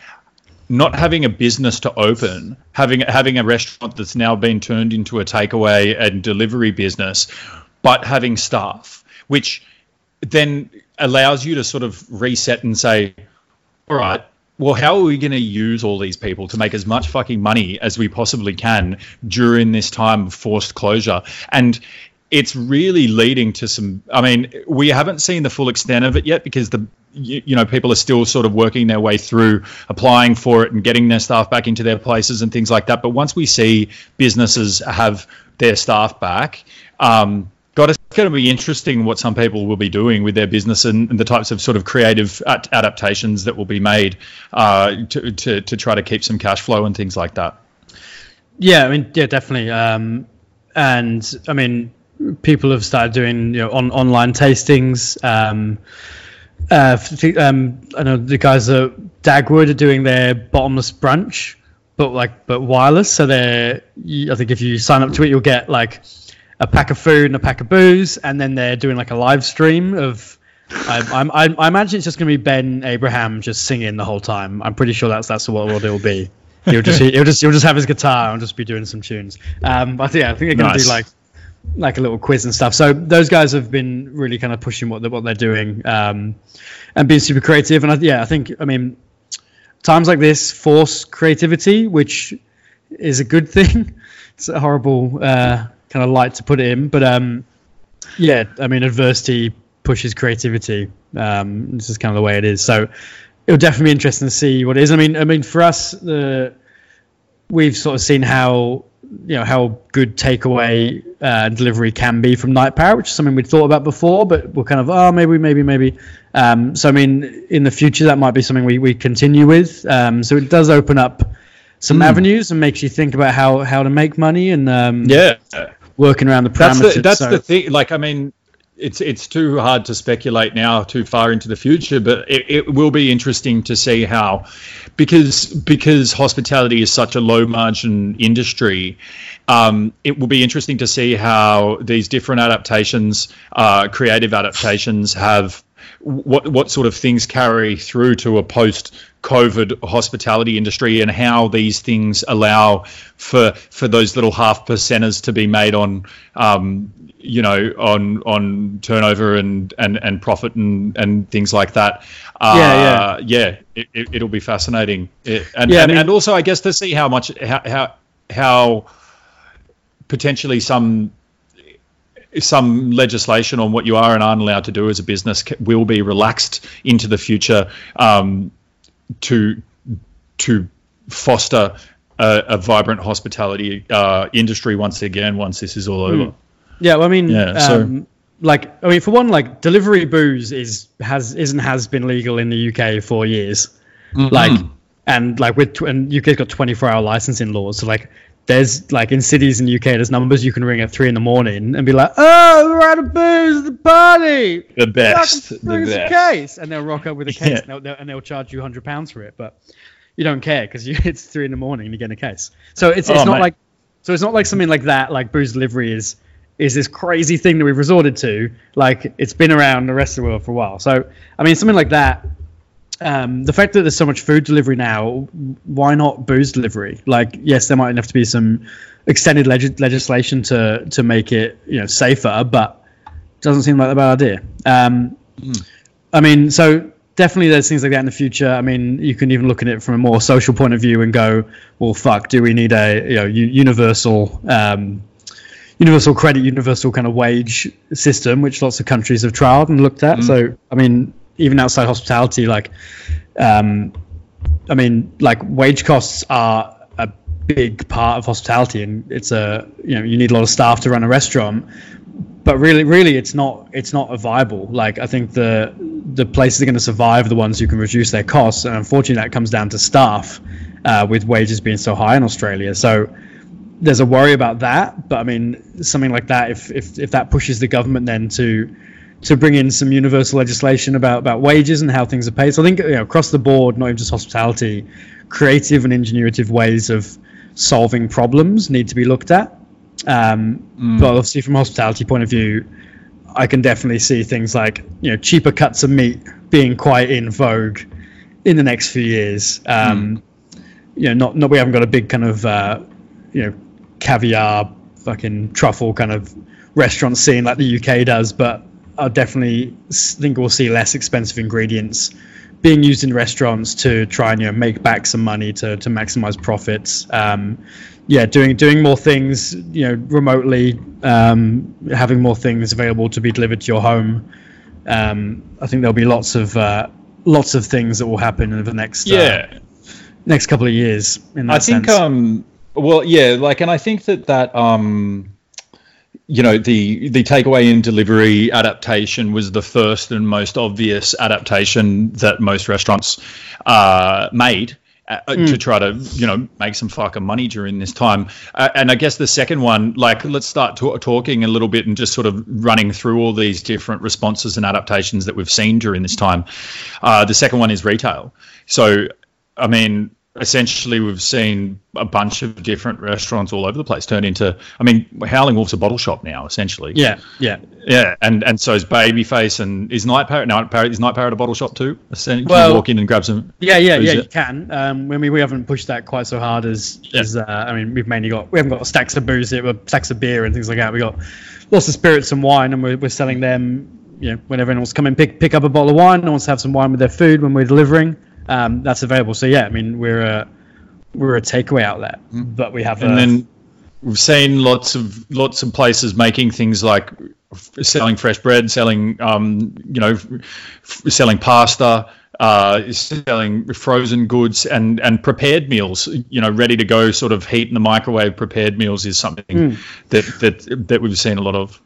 not having a business to open, having having a restaurant that's now been turned into a takeaway and delivery business, but having staff, which then allows you to sort of reset and say, all right, well, how are we going to use all these people to make as much fucking money as we possibly can during this time of forced closure? And it's really leading to some. I mean, we haven't seen the full extent of it yet because the you, you know people are still sort of working their way through applying for it and getting their staff back into their places and things like that. But once we see businesses have their staff back, um, God, it's going to be interesting what some people will be doing with their business and, and the types of sort of creative at- adaptations that will be made uh, to, to to try to keep some cash flow and things like that. Yeah, I mean, yeah, definitely. Um, and I mean, people have started doing you know on online tastings. Um, uh, um, I know the guys at Dagwood are doing their bottomless brunch, but like but wireless. So they're I think if you sign up to it, you'll get like a pack of food and a pack of booze, and then they're doing like a live stream of. I, I'm, I, I imagine it's just going to be Ben Abraham just singing the whole time. I'm pretty sure that's that's what, what it will be. He'll just he'll just he'll just have his guitar and just be doing some tunes. Um, but yeah, I think they're going to do like like a little quiz and stuff. So those guys have been really kind of pushing what they're, what they're doing um, and being super creative. And I, yeah, I think I mean times like this force creativity, which is a good thing. It's a horrible uh, kind of light to put it in, but um, yeah, I mean adversity pushes creativity. Um, this is kind of the way it is. So it'll definitely be interesting to see what it is. I mean, I mean for us, the we've sort of seen how you know how good takeaway uh, delivery can be from Night Parrot, which is something we'd thought about before, but we're kind of oh maybe maybe maybe. Um, so I mean, in the future that might be something we, we continue with. Um, so it does open up some avenues and makes you think about how how to make money and um, Yeah, working around the that's parameters. the that's So- the thing. Like, I mean, it's it's too hard to speculate now, too far into the future. But it, it will be interesting to see how, because because hospitality is such a low margin industry. Um, it will be interesting to see how these different adaptations, uh, creative adaptations, have what what sort of things carry through to a post COVID hospitality industry and how these things allow for for those little half percenters to be made on um, you know on on turnover and and and profit and and things like that. Uh, Yeah, yeah. It, it, it'll be fascinating. It, and, Yeah, I and, mean- and also I guess to see how much how how, how potentially some some legislation on what you are and aren't allowed to do as a business will be relaxed into the future um, to to foster a, a vibrant hospitality uh, industry once again once this is all over. Yeah, well, I mean, Yeah, so- um, like, I mean, for one, like, delivery booze is has isn't has been legal in the UK for years, like, and like with tw- and UK's got twenty four hour licensing laws, so like. There's like in cities in the UK, there's numbers you can ring at three in the morning and be like, "Oh, we're out of booze the party. The best, the bring us a best. case," and they'll rock up with a case Yeah. and, they'll, they'll, and they'll charge you hundred pounds for it, but you don't care because it's three in the morning and you get a case. So it's it's Oh, not mate. like so it's not like something like that, like booze delivery is is this crazy thing that we've resorted to. Like it's been around the rest of the world for a while. So I mean, something like that. Um, the fact that there's so much food delivery now, why not booze delivery? Like, yes, there might have to be some extended leg- legislation to to make it you know safer, but it doesn't seem like a bad idea. Um, I mean, so definitely there's things like that in the future. I mean, you can even look at it from a more social point of view and go, well, fuck, do we need a you know universal um, universal credit, universal kind of wage system, which lots of countries have trialed and looked at. So, I mean, even outside hospitality, like, um, I mean, like wage costs are a big part of hospitality, and it's a you know you need a lot of staff to run a restaurant. But really, really, it's not it's not a viable. Like I think the the places are going to survive the ones who can reduce their costs, and unfortunately, that comes down to staff, uh, with wages being so high in Australia. So there's a worry about that. But I mean, something like that, if if if that pushes the government then to to bring in some universal legislation about, about wages and how things are paid. So I think you know, across the board, not even just hospitality, creative and ingenuitive ways of solving problems need to be looked at. Um, mm. But obviously, from a hospitality point of view, I can definitely see things like you know cheaper cuts of meat being quite in vogue in the next few years. Um, mm. You know, not not we haven't got a big kind of uh, you know caviar fucking truffle kind of restaurant scene like the UK does, but I definitely think we'll see less expensive ingredients being used in restaurants to try and you know make back some money to to maximize profits. Um, yeah, doing doing more things you know remotely, um, having more things available to be delivered to your home. Um, I think there'll be lots of uh, lots of things that will happen over the next uh, yeah. Uh, next couple of years. In that I think sense. um well yeah like and I think that that um you know the the takeaway and delivery adaptation was the first and most obvious adaptation that most restaurants uh, made uh, mm. to try to you know make some fucking money during this time. Uh, and I guess the second one, like let's start to- talking a little bit and just sort of running through all these different responses and adaptations that we've seen during this time. Uh, the second one is retail. So I mean, essentially we've seen a bunch of different restaurants all over the place turn into I mean Howling Wolf's a bottle shop now essentially. Yeah, yeah. Yeah, and and so is Babyface and is Night Parrot Night Parrot is Night Parrot a bottle shop too? Essentially well, you walk in and grab some Yeah, yeah, yeah, you can. Um I mean we haven't pushed that quite so hard as yeah. as uh, I mean we've mainly got we haven't got stacks of booze here, but stacks of beer and things like that. We got lots of spirits and wine and we're, we're selling them you know, whenever anyone wants to come and pick pick up a bottle of wine, no wants to have some wine with their food when we're delivering um, that's available. So yeah, I mean we're a we're a takeaway outlet, mm. but we have and a, then we've seen lots of lots of places making things like selling fresh bread, selling um, you know, f- selling pasta. Uh, selling frozen goods and, and prepared meals, you know, ready to go, sort of heat in the microwave. Prepared meals is something mm. that, that that we've seen a lot of.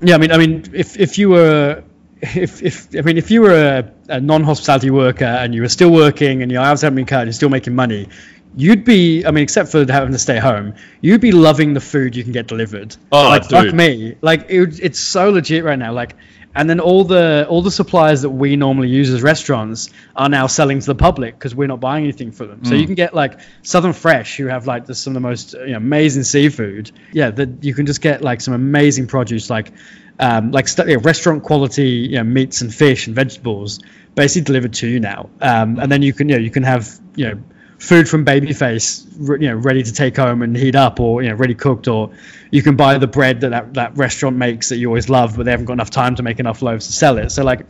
Yeah, I mean, I mean, if if you were if, if I mean, if you were a, a non-hospitality worker and you were still working and your hours haven't been cut and you're still making money, you'd be I mean, except for having to stay home, you'd be loving the food you can get delivered. Oh, like dude. fuck me, like it, it's so legit right now. Like, and then all the all the suppliers that we normally use as restaurants are now selling to the public because we're not buying anything for them. Mm. So you can get like Southern Fresh, who have like the, some of the most you know, amazing seafood. Yeah, that you can just get like some amazing produce like um, like you restaurant quality you know, meats and fish and vegetables basically delivered to you now. Um, and then you can you know you can have you know food from Babyface you know ready to take home and heat up or you know ready cooked or you can buy the bread that, that that restaurant makes that you always love but they haven't got enough time to make enough loaves to sell it. So like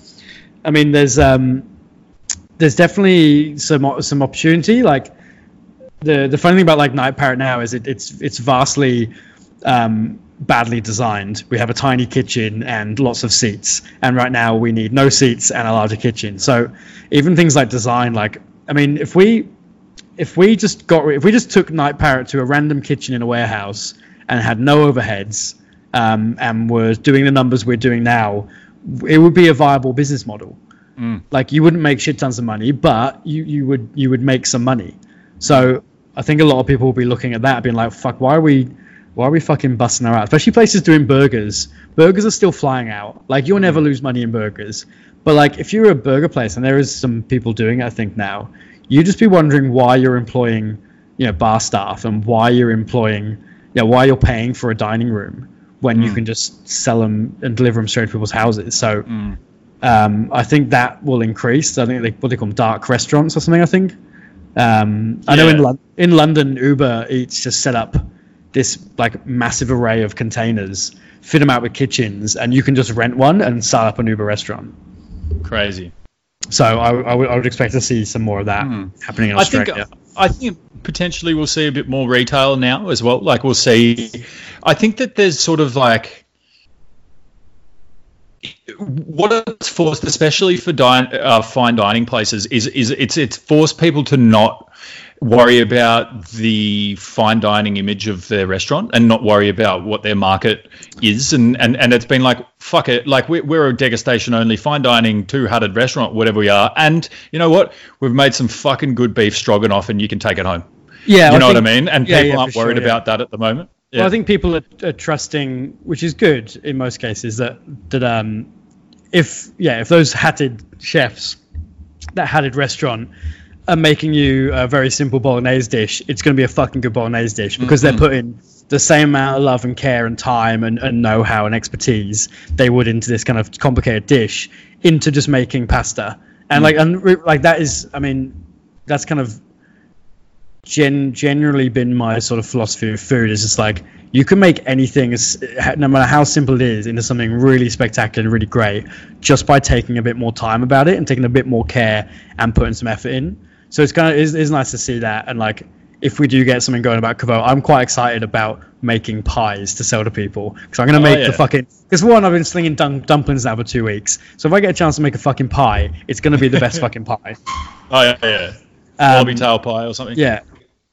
I mean there's um there's definitely some some opportunity like the the funny thing about like Night Parrot now is it, it's it's vastly um, badly designed. We have a tiny kitchen and lots of seats, and right now we need no seats and a larger kitchen. So even things like design, like I mean, if we if we just got if we just took Night Parrot to a random kitchen in a warehouse and had no overheads um, and were doing the numbers we're doing now, it would be a viable business model. Mm. Like you wouldn't make shit tons of money, but you, you would you would make some money. So I think a lot of people will be looking at that, and being like, "Fuck, why are we why are we fucking busting our ass? Especially places doing burgers. Burgers are still flying out. Like you'll never lose money in burgers. But like if you're a burger place, and there is some people doing it, I think now, you just be wondering why you're employing, you know, bar staff and why you're employing, yeah, why you're paying for a dining room when mm. you can just sell them and deliver them straight to people's houses. So mm. um, I think that will increase. I think they, what they call them dark restaurants or something. I think. Um, I know in in London, Uber Eats just set up this like massive array of containers, fit them out with kitchens, and you can just rent one and start up an Uber restaurant. Crazy. So I, I, w- I would expect to see some more of that mm. happening in Australia. I think, I think potentially we'll see a bit more retail now as well. Like we'll see. I think that there's sort of like what it's forced, especially for dine, uh, fine dining places, is is it's it's forced people to not worry about the fine dining image of their restaurant and not worry about what their market is. And and, and it's been like fuck it, like we're, we're a degustation only fine dining two hearted restaurant, whatever we are. And you know what? We've made some fucking good beef stroganoff, and you can take it home. Yeah, you I know what I mean. And yeah, people yeah, aren't for sure, worried yeah. about that at the moment. Yeah. Well, I think people are, are trusting, which is good in most cases. That that um, if yeah, if those hatted chefs, that hatted restaurant, are making you a very simple bolognese dish, it's going to be a fucking good bolognese dish because they're mm-hmm. putting the same amount of love and care and time and, and know-how and expertise they would into this kind of complicated dish into just making pasta. And mm. like and re- like that is, I mean, that's kind of gen- generally been my sort of philosophy of food is just like you can make anything no matter how simple it is into something really spectacular and really great just by taking a bit more time about it and taking a bit more care and putting some effort in so it's kind of it's, it's nice to see that and like if we do get something going about Caveau, I'm quite excited about making pies to sell to people because I'm going to Oh, make yeah. the fucking. Because one, I've been slinging dum- dumplings now for two weeks, so if I get a chance to make a fucking pie, it's going to be the best fucking pie. oh yeah, yeah. Um, tail pie or something. yeah,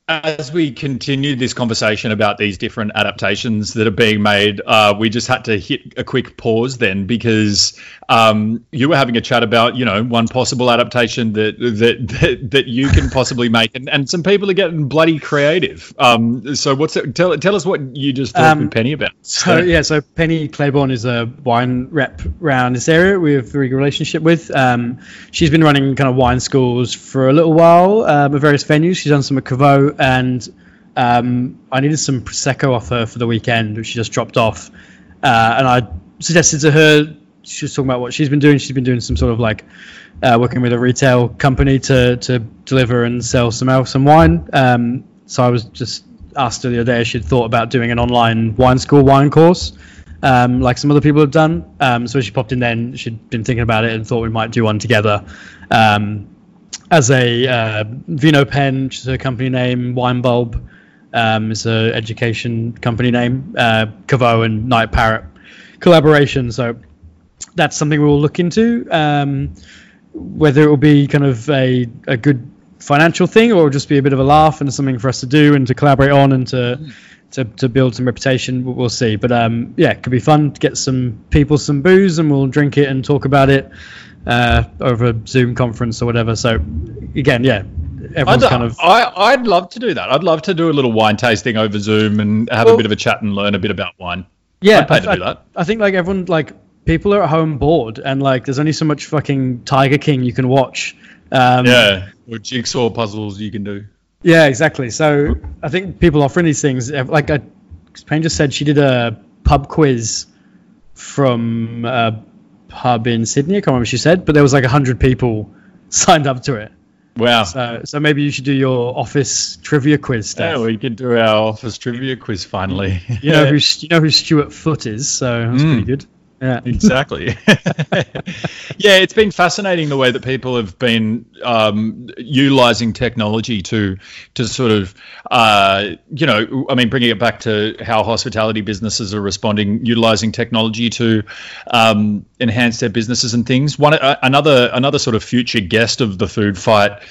As we continue this conversation about these different adaptations that are being made, uh, we just had to hit a quick pause then because um, you were having a chat about you know one possible adaptation that that that, that you can possibly make, and, and some people are getting bloody creative. Um, so what's it, tell tell us what you just talked Um, with Penny about. So yeah, so Penny Claiborne is a wine rep around this area. We have a very good relationship with. Um, she's been running kind of wine schools for a little while um, at various venues. She's done some at Caveau, and um, I needed some prosecco off her for the weekend, which she just dropped off. Uh, and I suggested to her. She was talking about what she's been doing. She's been doing some sort of like uh, working with a retail company to to deliver and sell some some wine. Um, so I was just asked her the other day if she'd thought about doing an online wine school wine course, um, like some other people have done. Um, so she popped in then. She'd been thinking about it and thought we might do one together. Um, as a uh, Vino Pen, which is her company name, Wine Bulb um, is a education company name, uh, Caveau and Night Parrot collaboration. So that's something we'll look into. Um, whether it will be kind of a, a good financial thing or just be a bit of a laugh and something for us to do and to collaborate on and to to, to build some reputation, we'll- we'll see. But um, yeah, it could be fun to get some people some booze and we'll drink it and talk about it uh, over a Zoom conference or whatever. So again, yeah, everyone's I'd, kind of I, I'd love to do that. I'd love to do a little wine tasting over Zoom and have a bit of a chat and learn a bit about wine. Yeah, I'd pay I, to do that. I think like everyone like people are at home bored and like there's only so much fucking Tiger King you can watch. Um, Yeah, or jigsaw puzzles you can do. Yeah, exactly. So I think people offering these things, like I, Payne just said, she did a pub quiz from a pub in Sydney. I can't remember what she said, but there was like hundred people signed up to it. Wow. So, so maybe you should do your office trivia quiz yeah, stuff. we could do our office trivia quiz finally. you know who you know who Stuart Foot is, so that's pretty Mm. good. Yeah. exactly. yeah, it's been fascinating the way that people have been um, utilizing technology to to sort of, uh, you know, I mean, bringing it back to how hospitality businesses are responding, utilizing technology to um, enhance their businesses and things. One uh, another another sort of future guest of the food fight.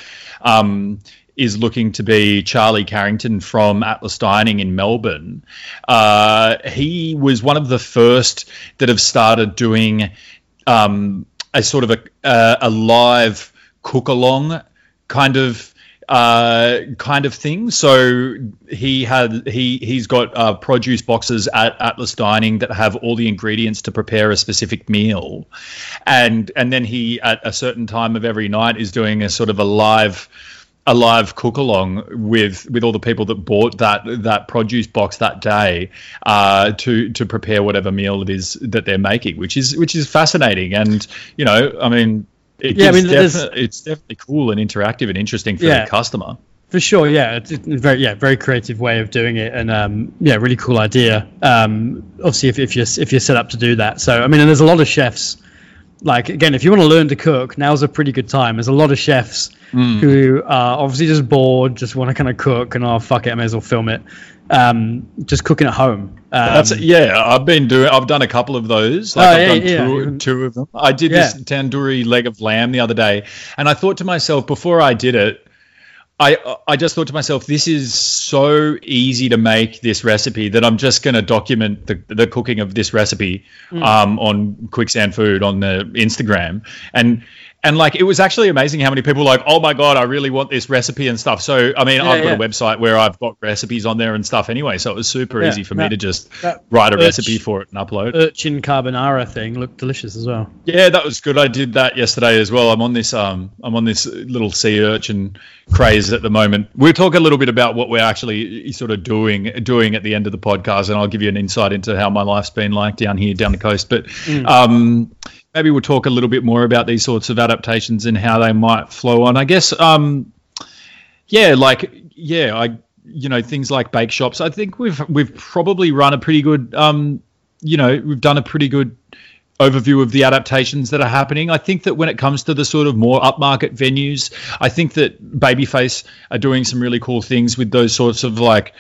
Um, is looking to be Charlie Carrington from Atlas Dining in Melbourne. Uh, he was one of the first that have started doing um, a sort of a, a, a live cook along kind of uh, kind of thing. So he had he he's got uh, produce boxes at Atlas Dining that have all the ingredients to prepare a specific meal, and and then he at a certain time of every night is doing a sort of a live a live cook along with with all the people that bought that that produce box that day uh, to to prepare whatever meal it is that they're making, which is which is fascinating. And you know, I mean, it Yeah, I mean, defi- it's definitely cool and interactive and interesting for Yeah. the customer. For sure, yeah, it's very yeah very creative way of doing it, and um, yeah, really cool idea. Um, obviously, if, if you're if you're set up to do that, so I mean, and there's a lot of chefs. Like again, if you want to learn to cook, now's a pretty good time. There's a lot of chefs who are obviously just bored, just want to kind of cook, and oh fuck it, I may as well film it. Um, just cooking at home. Um, That's yeah. I've been doing. I've done a couple of those. Like Oh, I've yeah, done yeah, two, two of them. I did Yeah. this tandoori leg of lamb the other day, and I thought to myself before I did it, I I just thought to myself, this is so easy to make this recipe that I'm just going to document the, the cooking of this recipe Mm. um, on Quicksand Food on the Instagram, and and like it was actually amazing how many people were like, oh my god, I really want this recipe and stuff. So I mean, Yeah, I've got a website where I've got recipes on there and stuff anyway, so it was super Yeah, easy for me to just write a urge- recipe for it and upload. Urchin carbonara thing looked delicious as well. Yeah, that was good. I did that yesterday as well. I'm on this um I'm on this little sea urchin craze at the moment. We'll talk a little bit about what we're actually sort of doing doing at the end of the podcast, and I'll give you an insight into how my life's been like down here down the coast. But um, maybe we'll talk a little bit more about these sorts of adaptations and how they might flow on. I guess um, yeah, like yeah, I you know things like bake shops. I think we've we've probably run a pretty good um, you know we've done a pretty good overview of the adaptations that are happening. I think that when it comes to the sort of more upmarket venues, I think that Babyface are doing some really cool things with those sorts of like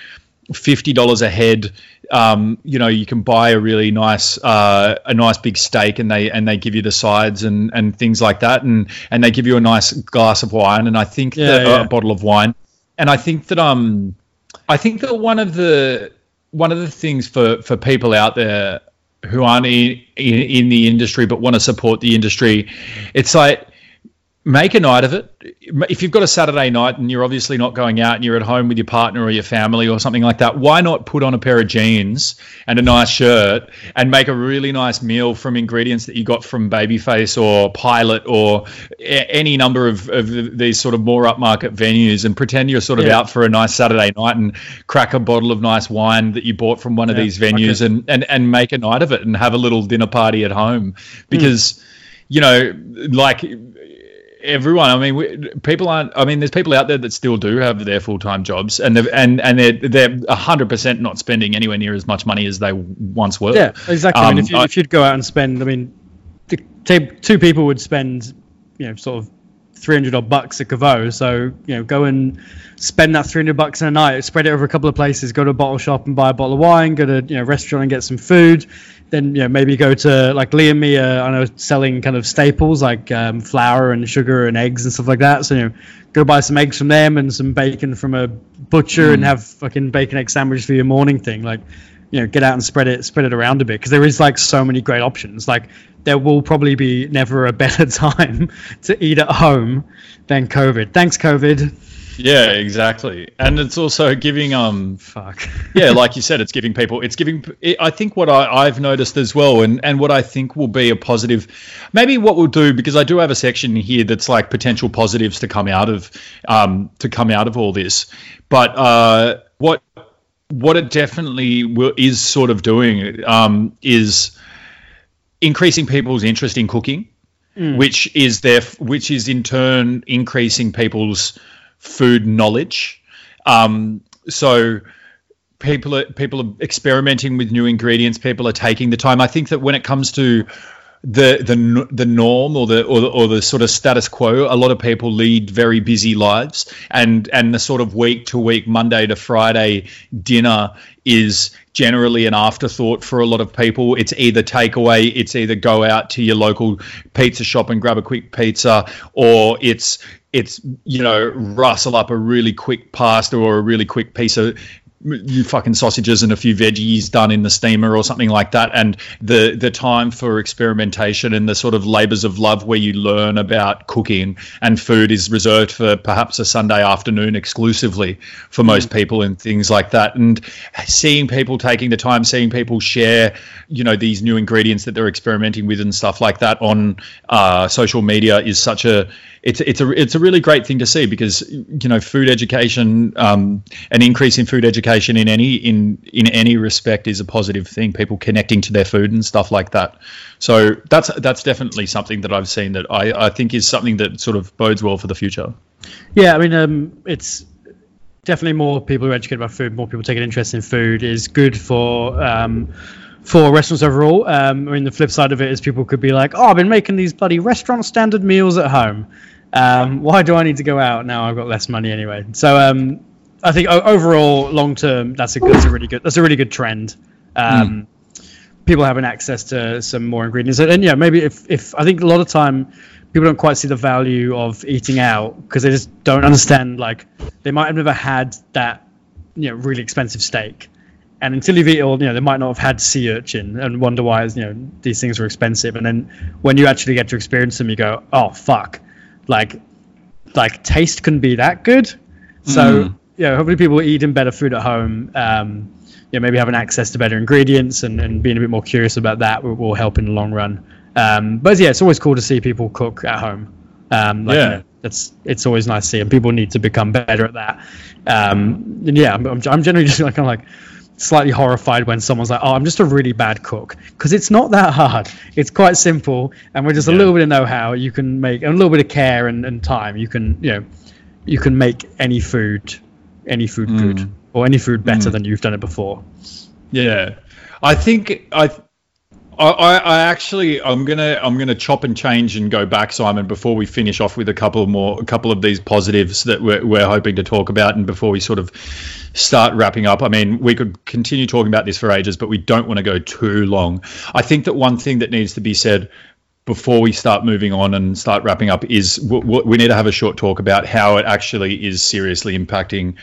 fifty dollars a head. Um, you know, you can buy a really nice uh, a nice big steak, and they and they give you the sides and and things like that, and and they give you a nice glass of wine, and I think Yeah, that yeah. a bottle of wine, and I think that um, I think that one of the one of the things for for people out there who aren't in, in, in the industry but want to support the industry, it's like make a night of it. If you've got a Saturday night and you're obviously not going out and you're at home with your partner or your family or something like that, why not put on a pair of jeans and a nice shirt and make a really nice meal from ingredients that you got from Babyface or Pilot or a- any number of, of these sort of more upmarket venues and pretend you're sort of Yeah. out for a nice Saturday night and crack a bottle of nice wine that you bought from one of these venues okay. and, and, and make a night of it and have a little dinner party at home hmm. because, you know, like everyone. I mean, we, people aren't. I mean, there's people out there that still do have their full time jobs, and and and they're they're hundred percent not spending anywhere near as much money as they once were. Yeah, exactly. I mean, Um, if, you, I- if you'd go out and spend, I mean, the, two people would spend, you know, sort of three hundred odd bucks at Caveau. So you know, go and spend that three hundred bucks in a night, spread it over a couple of places. Go to a bottle shop and buy a bottle of wine. Go to you know restaurant and get some food. Then you know maybe go to like Lee and me. Uh, I know selling kind of staples like um, flour and sugar and eggs and stuff like that. So you know, go buy some eggs from them and some bacon from a butcher and have fucking bacon egg sandwich for your morning thing. Like you know get out and spread it spread it around a bit because there is like so many great options like there will probably be never a better time to eat at home than covid thanks covid yeah, exactly. And it's also giving um fuck yeah, like you said, it's giving people, it's giving. It, I think what I, I've noticed as well, and and what I think will be a positive, maybe what we'll do because I do have a section here that's like potential positives to come out of, um, to come out of all this. But uh, what what it definitely will, is sort of doing um, is increasing people's interest in cooking, which is their, which is in turn increasing people's food knowledge. Um, so people are people are experimenting with new ingredients. People are taking the time. I think that when it comes to the the the norm or the, or the or the sort of status quo, a lot of people lead very busy lives, and and the sort of week to week, Monday to Friday dinner is generally an afterthought for a lot of people. It's either takeaway, it's either go out to your local pizza shop and grab a quick pizza, or it's it's you know rustle up a really quick pasta or a really quick piece of you fucking sausages and a few veggies done in the steamer or something like that. And the the time for experimentation and the sort of labors of love where you learn about cooking and food is reserved for perhaps a Sunday afternoon exclusively for most people and things like that. And seeing people taking the time seeing people share you know these new ingredients that they're experimenting with and stuff like that on uh, social media is such a it's it's a it's a really great thing to see because you know food education um, an increase in food education in any in in any respect is a positive thing. People connecting to their food and stuff like that. So that's that's definitely something that I've seen that I, I think is something that sort of bodes well for the future. Yeah i mean um it's definitely more people who are educated about food more people taking interest in food is good for um for restaurants overall. Um i mean the flip side of it is people could be like oh i've been making these bloody restaurant standard meals at home. Um, why do I need to go out now? I've got less money anyway. So um, I think overall, long term, that's a good, that's a really good, that's a really good trend. Um, People having access to some more ingredients, and, and yeah, maybe if, if I think a lot of time people don't quite see the value of eating out because they just don't understand. Like they might have never had that you know really expensive steak, and until you've eaten, all, you know, they might not have had sea urchin and wonder why you know these things are expensive. And then when you actually get to experience them, you go, oh fuck, like like taste can be that good. So Mm. Yeah, hopefully people are eating better food at home. Um, yeah, maybe having access to better ingredients and, and being a bit more curious about that will, will help in the long run. Um, but yeah, it's always cool to see people cook at home. Um, like, Yeah. you know, that's it's always nice to see, and people need to become better at that. Um, and yeah, I'm, I'm, generally just like kind of like slightly horrified when someone's like, "Oh, I'm just a really bad cook," because it's not that hard. It's quite simple, and with just a little bit of know-how, you can make and a little bit of care and, and time. You can you know you can make any food any food hmm. good or any food better hmm. than you've done it before. Yeah, I think I, I, I actually I'm gonna I'm gonna chop and change and go back, Simon, before we finish off with a couple more a couple of these positives that we're, we're hoping to talk about, and before we sort of start wrapping up. I mean, we could continue talking about this for ages, but we don't want to go too long. I think that one thing that needs to be said before we start moving on and start wrapping up is w- we need to have a short talk about how it actually is seriously impacting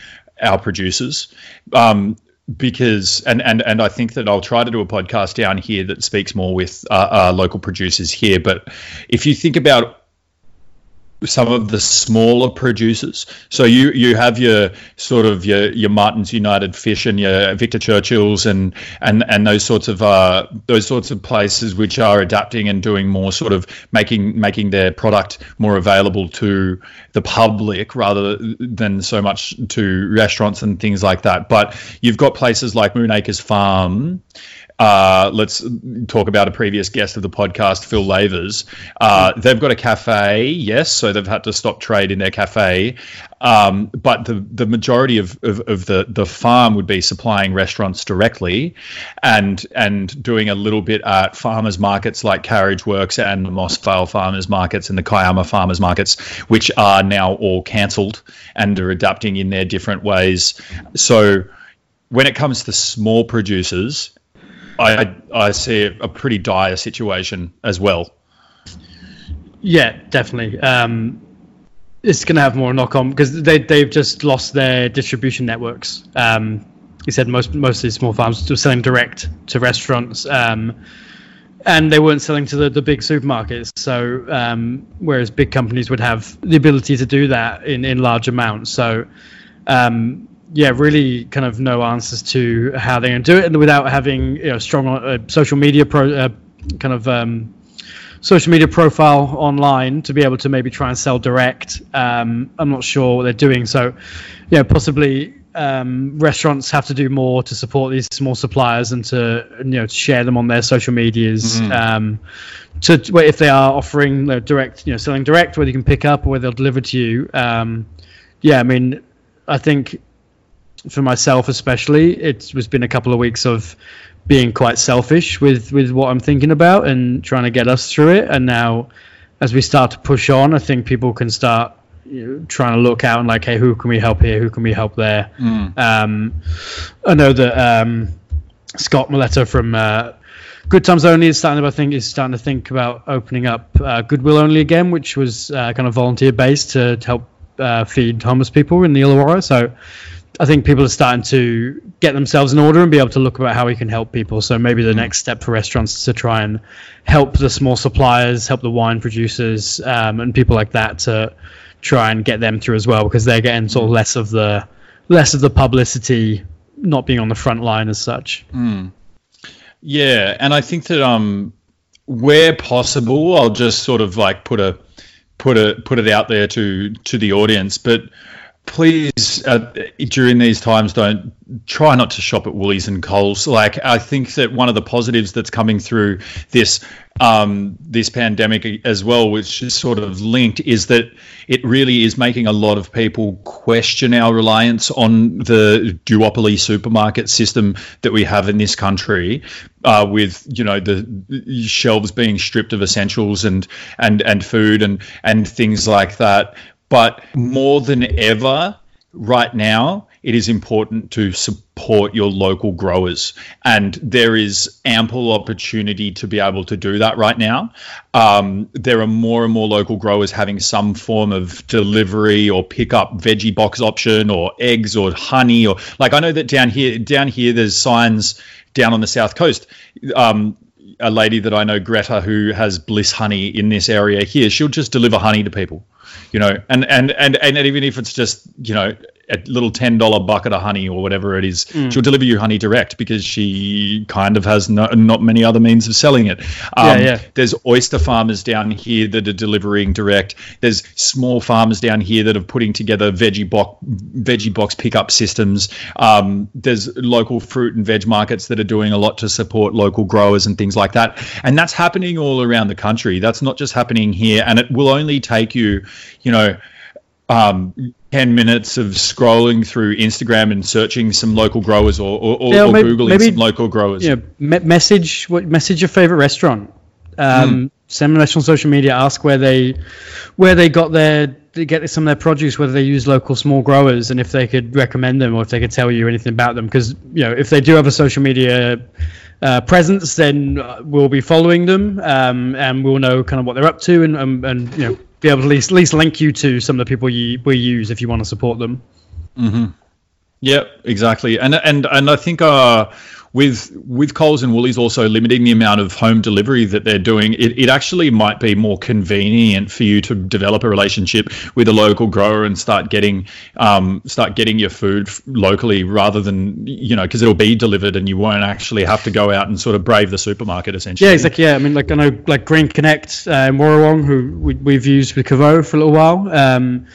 our producers. Um, because and, and and I think that I'll try to do a podcast down here that speaks more with uh, uh, local producers here. But if you think about some of the smaller producers. So you you have your sort of your your Martins United Fish and your Victor Churchills and and and those sorts of uh, those sorts of places which are adapting and doing more sort of making making their product more available to the public rather than so much to restaurants and things like that. But you've got places like Moonacres Farm. Uh, let's talk about a previous guest of the podcast, Phil Lavers. Uh, they've got a cafe, yes, so they've had to stop trade in their cafe. Um, but the, the majority of, of, of the, the farm would be supplying restaurants directly and and doing a little bit at farmers markets like Carriageworks and the Moss Vale farmers markets and the Kiama farmers markets, which are now all cancelled and are adapting in their different ways. So when it comes to small producers, I I see a pretty dire situation as well. Yeah, definitely. Um, it's going to have more knock on because they they've just lost their distribution networks. Um, he said most most of these small farms were selling direct to restaurants, um, and they weren't selling to the, the big supermarkets. So um, whereas big companies would have the ability to do that in, in large amounts. So um, yeah, really kind of no answers to how they're going to do it, and without having you know strong uh, social media pro uh, kind of um, social media profile online to be able to maybe try and sell direct. Um, I'm not sure what they're doing. So, yeah, possibly um, restaurants have to do more to support these small suppliers and to you know to share them on their social medias. Um, to where if they are offering you know, direct, you know, selling direct, whether you can pick up or whether they'll deliver to you. Um, yeah, I mean, I think for myself especially, it has been a couple of weeks of being quite selfish with with what I'm thinking about and trying to get us through it. And now, as we start to push on, I think people can start you know, trying to look out and like, hey, who can we help here? Who can we help there? Um, I know that um, Scott Moletta from uh, Good Times Only is starting. To, I think is starting to think about opening up uh, Goodwill Only again, which was uh, kind of volunteer based to, to help uh, feed homeless people in the Illawarra. So. I think people are starting to get themselves in order and be able to look about how we can help people. So maybe the next step for restaurants is to try and help the small suppliers, help the wine producers, um, and people like that to try and get them through as well because they're getting sort of less of the less of the publicity, not being on the front line as such. Yeah, and I think that um, where possible, I'll just sort of like put a put a put it out there to to the audience, but please uh, during these times don't try not to shop at Woolies and Coles. Like I think that one of the positives that's coming through this um, this pandemic as well, which is sort of linked, is that it really is making a lot of people question our reliance on the duopoly supermarket system that we have in this country, uh, with you know the shelves being stripped of essentials and and and food and and things like that. But more than ever, right now, it is important to support your local growers. And there is ample opportunity to be able to do that right now. Um, there are more and more local growers having some form of delivery or pickup veggie box option or eggs or honey or like I know that down here down here there's signs down on the south coast. Um, a lady that I know, Greta, who has Bliss Honey in this area here, she'll just deliver honey to people you know, and and and and even if it's just you know a little ten dollar bucket of honey or whatever it is, mm. she'll deliver you honey direct because she kind of has no, not many other means of selling it. Um, yeah, yeah. There's oyster farmers down here that are delivering direct. There's small farmers down here that are putting together veggie box veggie box pickup systems. Um, there's local fruit and veg markets that are doing a lot to support local growers and things like that. And that's happening all around the country. That's not just happening here, and it will only take you, you know. Um, 10 minutes of scrolling through Instagram and searching some local growers or, or, or, yeah, or maybe, Googling maybe, some local growers. Yeah, me- message what message your favorite restaurant. Um, mm. Send a message on social media. Ask where they where they got their they get some of their produce, whether they use local small growers, and if they could recommend them or if they could tell you anything about them. Because you know, if they do have a social media uh, presence, then uh, we'll be following them um, and we'll know kind of what they're up to and, and, and you know be able to at least, at least link you to some of the people you, we use if you want to support them. Mm-hmm. Yeah, exactly. And and and I think uh, with with Coles and Woolies also limiting the amount of home delivery that they're doing, it, it actually might be more convenient for you to develop a relationship with a local grower and start getting um, start getting your food locally rather than you know because it'll be delivered and you won't actually have to go out and sort of brave the supermarket essentially. Yeah, exactly. Yeah, I mean like I know like Green Connect, uh, Warrawong, who we, have used with Caveau for a little while. Um,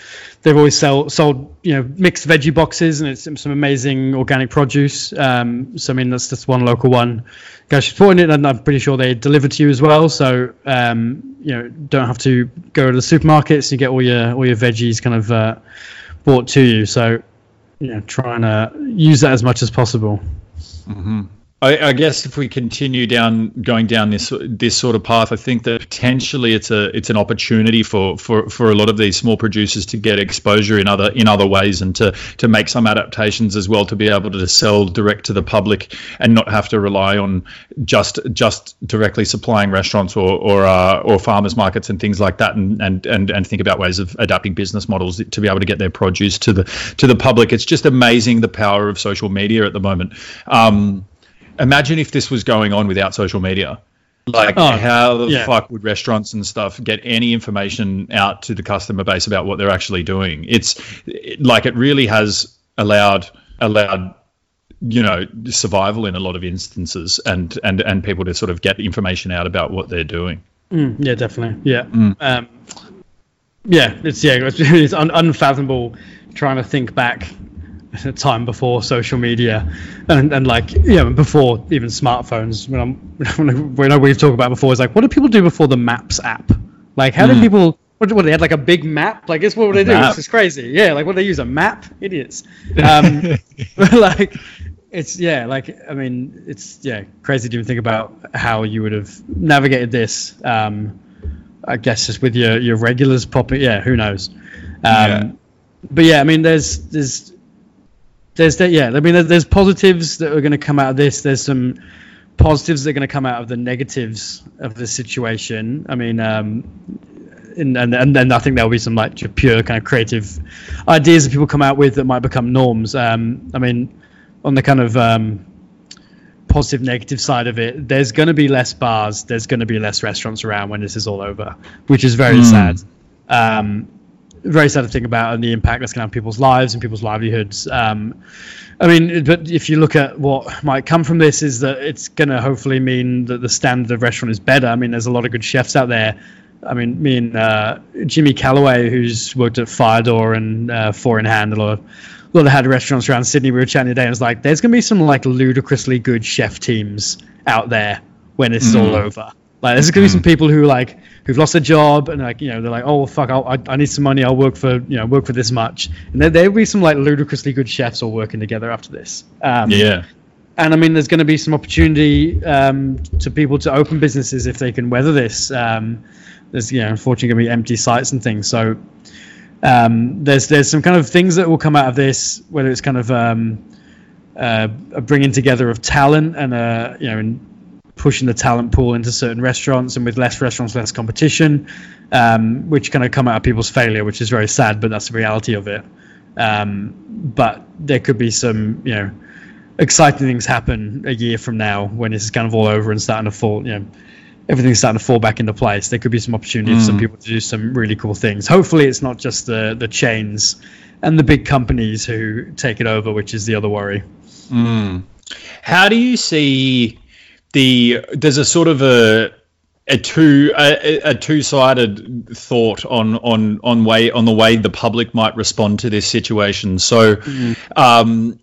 they've always sell, sold you know mixed veggie boxes and it's some amazing organic produce. Um, so I mean that's just one local one. Guys supporting it, and I'm pretty sure they deliver to you as well. So um, you know don't have to go to the supermarkets. You get all your all your veggies kind of uh, brought to you. So you know trying to use that as much as possible. Mm-hmm. I, I, guess if we continue down going down this this sort of path, I think that potentially it's a it's an opportunity for, for, for a lot of these small producers to get exposure in other in other ways and to to make some adaptations as well to be able to sell direct to the public and not have to rely on just just directly supplying restaurants or or, uh, or farmers markets and things like that and, and and and think about ways of adapting business models to be able to get their produce to the to the public. It's just amazing the power of social media at the moment. Um, imagine if this was going on without social media. Like, oh, how the yeah. fuck would restaurants and stuff get any information out to the customer base about what they're actually doing? It's it, like it really has allowed allowed you know survival in a lot of instances and and and people to sort of get information out about what they're doing. Mm, yeah, definitely. Yeah. Mm. Um, yeah, it's yeah, it's, it's un- unfathomable trying to think back time before social media and, and like you know before even smartphones. When I'm when we've talked about before is like what do people do before the maps app? Like how mm. do people what, what they had like a big map? Like guess what would they do? It's just crazy. Yeah like what do they use a map? Idiots. Um like it's yeah like i mean it's yeah crazy to even think about how you would have navigated this um i guess just with your your regulars popping yeah who knows? Um yeah. but yeah i mean there's there's there's that yeah i mean there's positives that are going to come out of this there's some positives that are going to come out of the negatives of the situation i mean um and, and and then I think there'll be some like pure kind of creative ideas that people come out with that might become norms. Um, I mean, on the kind of um, positive negative side of it, there's going to be less bars, there's going to be less restaurants around when this is all over, which is very mm. sad. Um, very sad to think about and the impact that's going to have people's lives and people's livelihoods. Um, I mean, but if you look at what might come from this, is that it's going to hopefully mean that the standard of restaurant is better. I mean, there's a lot of good chefs out there. I mean, me and uh, Jimmy Calloway, who's worked at Firedoor and uh, Four in Hand, a lot of a lot of had restaurants around Sydney. We were chatting today, and it's like there's going to be some like ludicrously good chef teams out there when it's mm. all over. Like there's going to be some mm. people who like who've lost a job and like you know they're like oh fuck I'll, I, I need some money I'll work for you know work for this much and there there'll be some like ludicrously good chefs all working together after this. Um, yeah. And I mean, there's going to be some opportunity um, to people to open businesses if they can weather this. Um, there's, you know, unfortunately, going to be empty sites and things. So, um, there's there's some kind of things that will come out of this, whether it's kind of um, uh, a bringing together of talent and uh, you know and pushing the talent pool into certain restaurants, and with less restaurants, less competition, um, which kind of come out of people's failure, which is very sad, but that's the reality of it. Um, but there could be some you know exciting things happen a year from now when this is kind of all over and starting to fall you know everything's starting to fall back into place. There could be some opportunity for some people to do some really cool things. Hopefully, it's not just the the chains and the big companies who take it over, which is the other worry. How do you see the? There's a sort of a a two a, a two sided thought on on on way on the way the public might respond to this situation. So, um,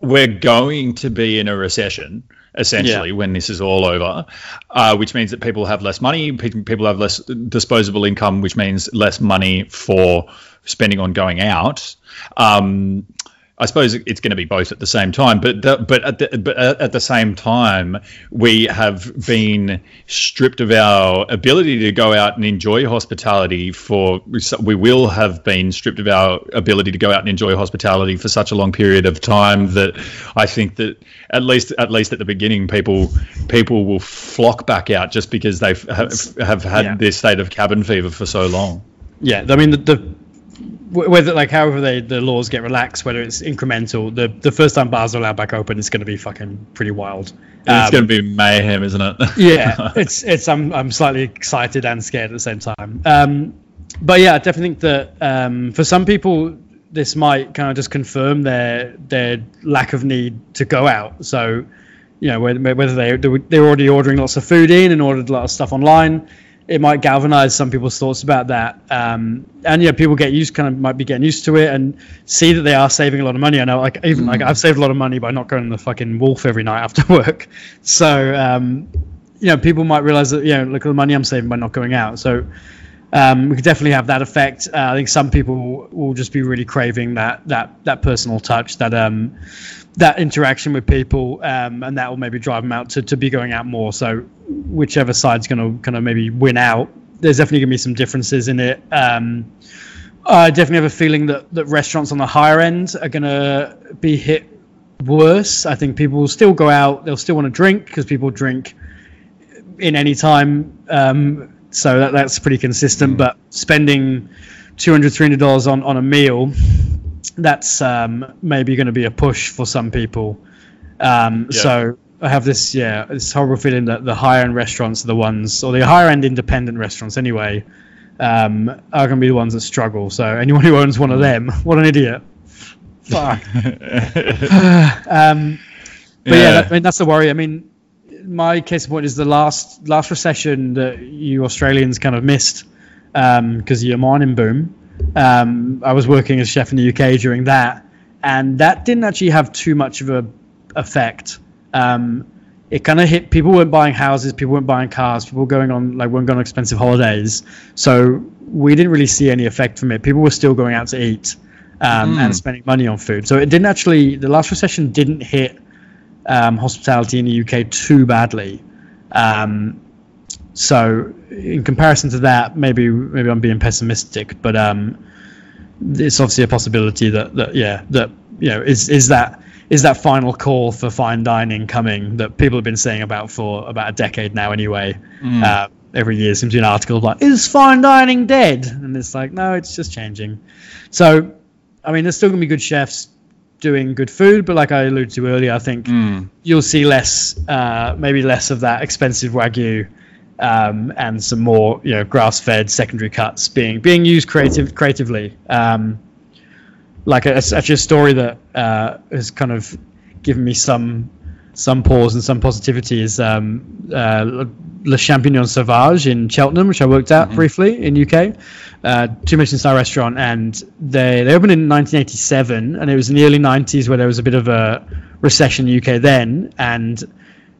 we're going to be in a recession essentially Yeah. when this is all over, uh, which means that people have less money, people have less disposable income, which means less money for spending on going out. Um, I suppose it's going to be both at the same time, but the, but at the, but uh, at the same time, we have been stripped of our ability to go out and enjoy hospitality. For we will have been stripped of our ability to go out and enjoy hospitality for such a long period of time that I think that at least at least at the beginning, people people will flock back out just because they have, have had Yeah. this state of cabin fever for so long. Yeah, I mean the, the whether like however they the laws get relaxed, whether it's incremental, the the first time bars are allowed back open, it's going to be fucking pretty wild. it's Um, going to be mayhem, isn't it? yeah, it's it's I'm I'm slightly excited and scared at the same time. Um, but yeah, I definitely think that um, for some people this might kind of just confirm their their lack of need to go out. So you know whether, whether they they were- they were already ordering lots of food in and ordered a lot of stuff online. It might galvanize some people's thoughts about that, um, and yeah, people get used, kind of might be getting used to it, and see that they are saving a lot of money. I know, like even like I've saved a lot of money by not going to the fucking Wolf every night after work. So um, you know, people might realize that, you know, look at the money I'm saving by not going out. So um, we could definitely have that effect. Uh, I think some people will just be really craving that that that personal touch, that um, that interaction with people, um, and that will maybe drive them out to, to be going out more. So whichever side's going to kind of maybe win out, there's definitely going to be some differences in it. Um, I definitely have a feeling that, that restaurants on the higher end are going to be hit worse. I think people will still go out, they'll still want to drink because people drink in any time. Um, so that, that's pretty consistent. But spending $200, $300 on, on a meal, that's um, maybe going to be a push for some people. Um, Yeah. So I have this, yeah, this horrible feeling that the higher end restaurants are the ones, or the higher end independent restaurants anyway, um, are going to be the ones that struggle. So anyone who owns one of them, what an idiot. Fuck. um, but yeah, Yeah. that, I mean that's the worry. I mean, my case in point is the last last recession that you Australians kind of missed because of your mining boom. Um, I was working as chef in the UK during that, and that didn't actually have too much of a effect. Um, it kind of hit people weren't buying houses, people weren't buying cars, people were going on like weren't going on expensive holidays. So we didn't really see any effect from it. People were still going out to eat um, and spending money on food. So it didn't actually. The last recession didn't hit um, hospitality in the UK too badly. Um, so in comparison to that, maybe maybe I'm being pessimistic, but um, it's obviously a possibility that, that yeah that you know is is that is that final call for fine dining coming that people have been saying about for about a decade now anyway. Uh, every year seems to be an article like is fine dining dead, and it's like no, it's just changing. So I mean, there's still gonna be good chefs doing good food, but like I alluded to earlier, I think you'll see less, uh, maybe less of that expensive wagyu, um, and some more, you know, grass-fed secondary cuts being being used creative creatively. Um, like a, it's actually a story that uh, has kind of given me some some pause and some positivity is um, uh, Le Champignon Sauvage in Cheltenham, which I worked at briefly in UK. Uh, two Michelin star restaurant, and they they opened in 1987, and it was in the early 90s where there was a bit of a recession in the UK then, and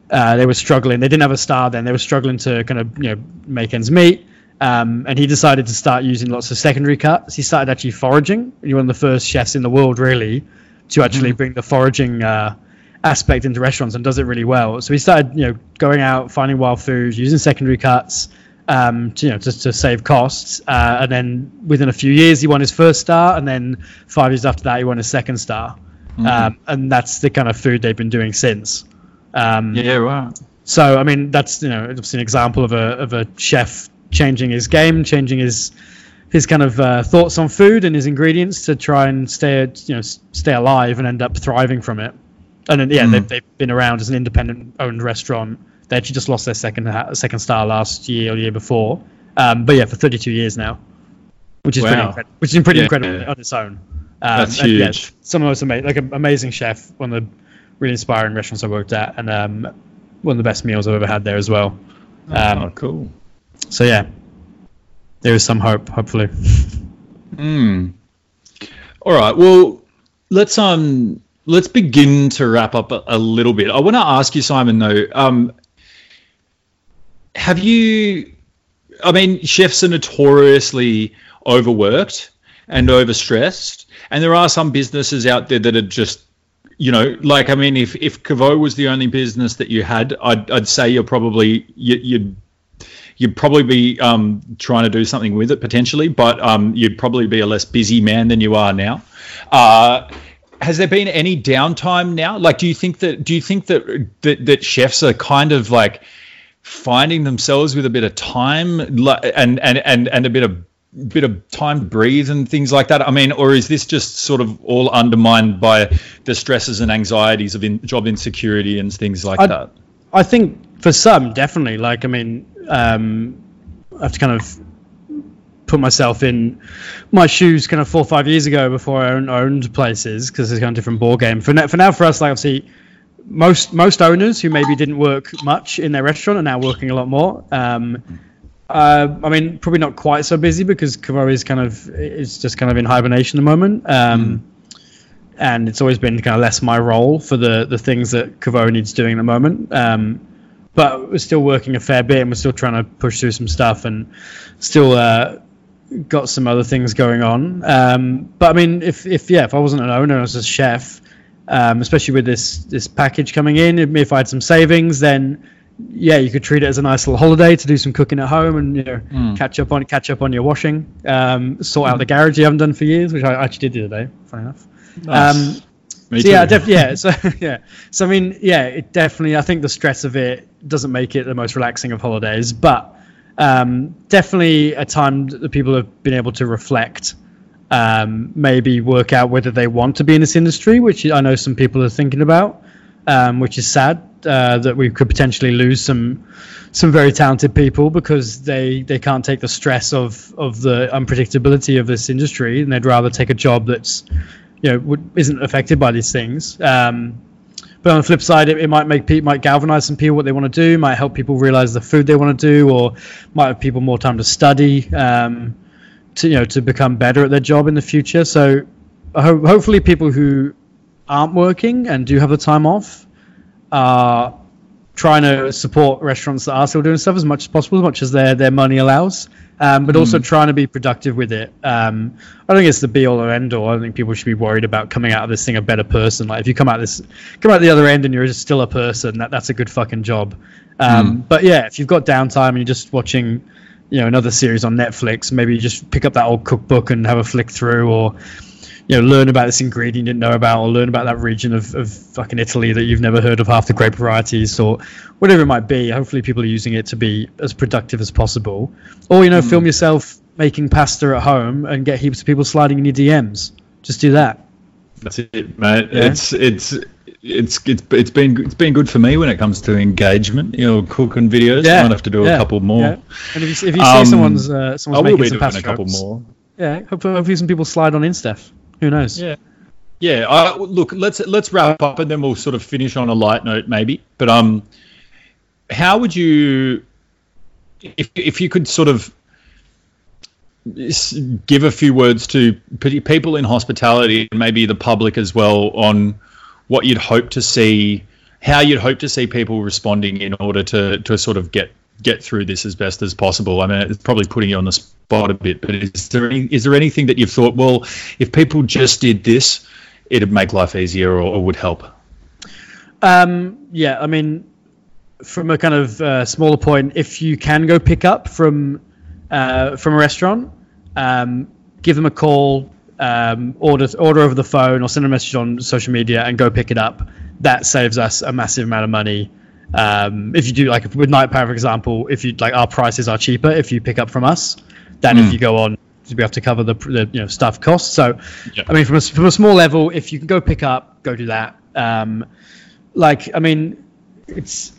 uh, they were struggling. They didn't have a star then. They were struggling to kind of you know make ends meet. Um, and he decided to start using lots of secondary cuts. He started actually foraging. He's one of the first chefs in the world, really, to actually bring the foraging uh, aspect into restaurants and does it really well. So he started, you know, going out, finding wild foods, using secondary cuts, um, to, you know, to, to save costs. Uh, and then within a few years, he won his first star, and then five years after that, he won his second star. Mm-hmm. Um, and that's the kind of food they've been doing since. Um, Yeah, right. so I mean, that's you know, obviously an example of a of a chef changing his game, changing his his kind of uh, thoughts on food and his ingredients to try and stay you know stay alive and end up thriving from it. And then, yeah, they've, they've been around as an independent owned restaurant. They actually just lost their second ha- second star last year or year before. Um, but yeah, for 32 years now, which is pretty Wow. incredible. Which is pretty Yeah. incredible on its own. Um, That's and, yeah, huge. some of the most amazing, like an amazing chef, one of the really inspiring restaurants I worked at, and um, one of the best meals I've ever had there as well. Um, oh, cool. So yeah, there is some hope, hopefully. Hmm. All right. Well, let's um let's begin to wrap up a, a little bit. I want to ask you, Simon. Though, um, have you? I mean, chefs are notoriously overworked and overstressed, and there are some businesses out there that are just. You know, like I mean, if if Caveau was the only business that you had, I'd, I'd say you're probably you, you'd you'd probably be um, trying to do something with it potentially, but um, you'd probably be a less busy man than you are now. Uh, has there been any downtime now? Like, do you think that do you think that that, that chefs are kind of like finding themselves with a bit of time and and and and a bit of bit of time to breathe and things like that? I mean, or is this just sort of all undermined by the stresses and anxieties of in, job insecurity and things like I- that? I think for some, definitely. Like, I mean, um, I have to kind of put myself in my shoes kind of four or five years ago before I owned, owned places because it's kind of different ball game. For now, for now, for us, like obviously, most most owners who maybe didn't work much in their restaurant are now working a lot more. Um, uh, I mean, probably not quite so busy because Caveau is kind of is just kind of in hibernation at the moment. Um, and it's always been kind of less my role for the the things that Caveau needs doing at the moment. Um, but we're still working a fair bit, and we're still trying to push through some stuff, and still uh, got some other things going on. Um, but I mean, if if yeah, if I wasn't an owner, I was a chef, um, especially with this this package coming in, if I had some savings, then yeah, you could treat it as a nice little holiday to do some cooking at home and you know catch up on catch up on your washing, um, sort out the garage you haven't done for years, which I actually did the other day. Funny enough. Nice. Um, so yeah, def- yeah, so yeah, so I mean, yeah, it definitely. I think the stress of it doesn't make it the most relaxing of holidays, but um, definitely a time that people have been able to reflect, um, maybe work out whether they want to be in this industry, which I know some people are thinking about, um, which is sad uh, that we could potentially lose some some very talented people because they they can't take the stress of of the unpredictability of this industry, and they'd rather take a job that's you know isn't affected by these things. Um, but on the flip side, it, it might make people might galvanize some people what they want to do, might help people realize the food they want to do, or might have people more time to study um, to you know to become better at their job in the future. So ho- hopefully, people who aren't working and do have the time off are trying to support restaurants that are still doing stuff as much as possible, as much as their their money allows. Um, but also trying to be productive with it. Um, I don't think it's the be all or end all. I don't think people should be worried about coming out of this thing a better person. Like if you come out this, come out the other end and you're just still a person, that that's a good fucking job. Um, But yeah, if you've got downtime and you're just watching, you know, another series on Netflix, maybe you just pick up that old cookbook and have a flick through, or you know, learn about this ingredient you didn't know about, or learn about that region of, of fucking Italy that you've never heard of half the grape varieties, or whatever it might be. Hopefully, people are using it to be as productive as possible. Or, you know, film yourself making pasta at home and get heaps of people sliding in your DMs. Just do that. That's it, mate. Yeah. It's it's it's it's it's been it's been good for me when it comes to engagement. You know, cooking videos. I might have to do a couple more. yeah. And if you, if you Um, see someone's, uh, someone's I will making be some doing pasta a couple more. Yeah, hopefully, hopefully some people slide on Instef. Who knows? Yeah. Yeah. I, look, let's let's wrap up and then we'll sort of finish on a light note, maybe. But um, how would you, if if you could sort of give a few words to people in hospitality and maybe the public as well on what you'd hope to see, how you'd hope to see people responding in order to to sort of get get through this as best as possible. I mean, it's probably putting you on the spot a bit, but is there any, is there anything that you've thought, well, if people just did this, it'd make life easier or, or would help? Um, yeah, I mean, from a kind of uh, smaller point, if you can go pick up from uh, from a restaurant, um, give them a call, um, order order over the phone, or send a message on social media and go pick it up. That saves us a massive amount of money. Um, if you do like with Night Parrot, for example, if you like our prices are cheaper if you pick up from us than if you go on to be able to cover the, the you know staff costs. So, Yeah. I mean, from a, from a small level, if you can go pick up, go do that. Um, like, I mean, it's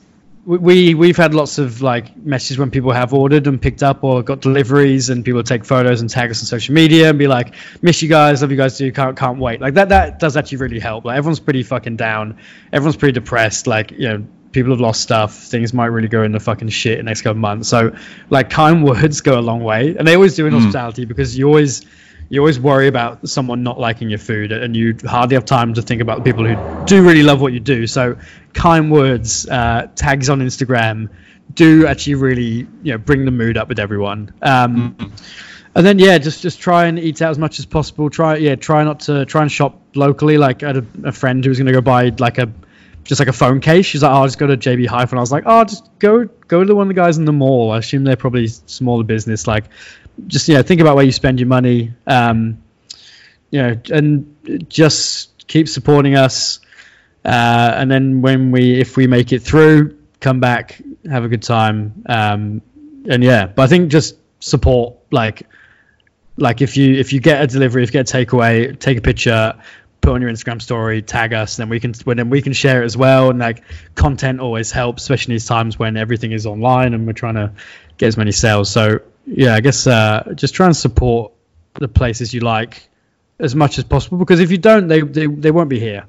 we- we we've had lots of like messages when people have ordered and picked up or got deliveries, and people take photos and tag us on social media and be like, "Miss you guys, love you guys, do can't can't wait." Like that that does actually really help. Like everyone's pretty fucking down, everyone's pretty depressed. Like you know. People have lost stuff. Things might really go in the fucking shit in the next couple of months. So, like, kind words go a long way, and they always do in hospitality because you always you always worry about someone not liking your food and you hardly have time to think about the people who do really love what you do. So kind words uh, tags on instagram do actually really you know bring the mood up with everyone. Um, and then yeah just just try and eat out as much as possible. Try yeah try not to try and shop locally. Like i had a, a friend who was going to go buy like a just like a phone case. She's like, "Oh, I'll just go to JB Hi-Fi." And I was like, "Oh, just go go to the one of the guys in the mall. I assume they're probably smaller business. Like, just you know, think about where you spend your money. Um, you know, and just keep supporting us. Uh, and then when we, if we make it through, come back, have a good time. Um, and yeah, but I think just support like like if you if you get a delivery, if you get a takeaway, take a picture, put on your Instagram story, tag us, then we can when then we can share it as well. And like content always helps, especially in these times when everything is online and we're trying to get as many sales. So yeah, I guess uh, just try and support the places you like as much as possible because if you don't, they they, they won't be here.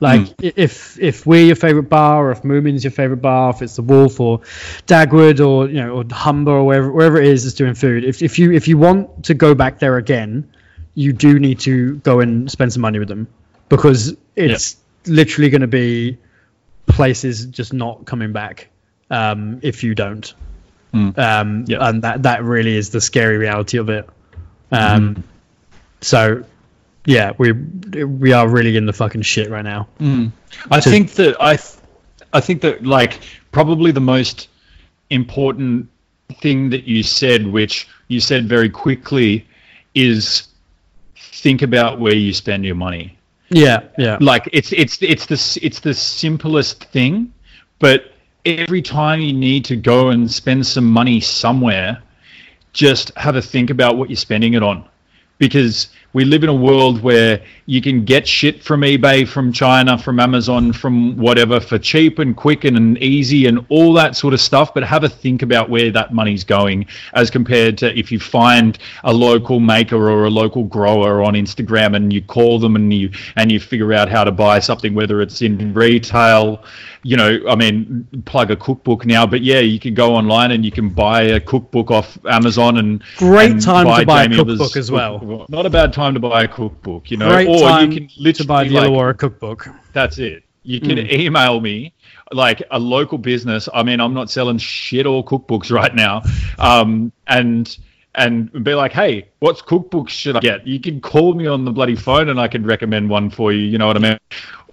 Like i if if we're your favorite bar, or if Moomin's your favorite bar, if it's the Wolf or Dagwood or you know or Humber or wherever wherever it is that's doing food. If if you if you want to go back there again, you do need to go and spend some money with them because it's literally going to be places just not coming back um, if you don't. Um, Yeah. And that that really is the scary reality of it. Um, So yeah, we we are really in the fucking shit right now. I think that I, th- I think that like probably the most important thing that you said, which you said very quickly, is think about where you spend your money. Yeah, yeah, Like it's it's it's the it's the simplest thing, but every time you need to go and spend some money somewhere, just have a think about what you're spending it on, because we live in a world where you can get shit from eBay, from China, from Amazon, from whatever for cheap and quick and, and easy and all that sort of stuff. But have a think about where that money's going as compared to if you find a local maker or a local grower on Instagram and you call them and you and you figure out how to buy something, whether it's in retail, you know, I mean, plug a cookbook now, but yeah, you can go online and you can buy a cookbook off Amazon and Great and time to buy a cookbook as well. Not a bad time to buy a cookbook, you know, great or you can literally to buy the like, Illawarra cookbook. that's it. You can Mm. email me like a local business. I mean, I'm not selling shit or cookbooks right now. Um, and and be like, hey, what's cookbooks should I get? You can call me on the bloody phone and I can recommend one for you. You know what I mean?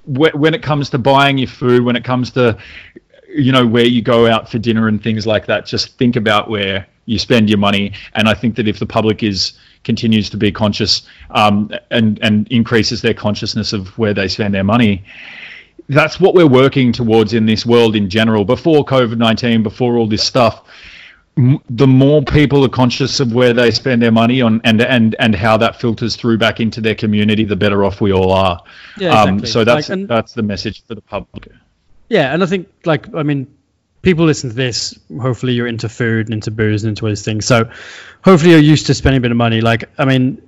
When it comes to buying your food, when it comes to you know where you go out for dinner and things like that, just think about where you spend your money. And I think that if the public is continues to be conscious um, and and increases their consciousness of where they spend their money, that's what we're working towards in this world in general. Before COVID nineteen, before all this stuff, m- the more people are conscious of where they spend their money on and and and how that filters through back into their community, the better off we all are. Yeah, Um, exactly. so that's Like, and- that's the message for the public. Yeah, and I think like I mean, people listen to this. Hopefully, you're into food and into booze and into all these things. So, hopefully, you're used to spending a bit of money. Like I mean,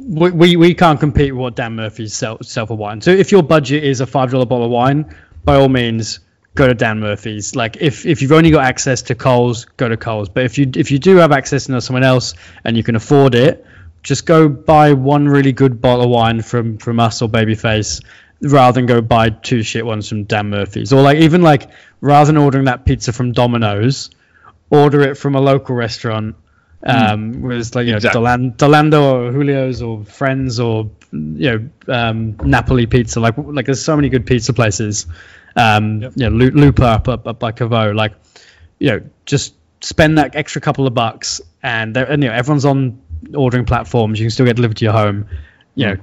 we we, we can't compete with what Dan Murphy's sell, sell for wine. So if your budget is a five dollar bottle of wine, by all means. Go to Dan Murphy's. Like if, if you've only got access to Coles, go to Coles. But if you if you do have access to someone else and you can afford it, just go buy one really good bottle of wine from from us or Babyface, rather than go buy two shit ones from Dan Murphy's. Or like even like rather than ordering that pizza from Domino's, order it from a local restaurant. Um, where it's like you know Exactly. Dolan- Dolando or Julio's or Friends or you know um, Napoli pizza. Like like there's so many good pizza places. um, Yep. you know, Lu- Looper up, up, up by Caveau, like, you know, just spend that extra couple of bucks, and, and you know, everyone's on ordering platforms. You can still get delivered to your home. You know,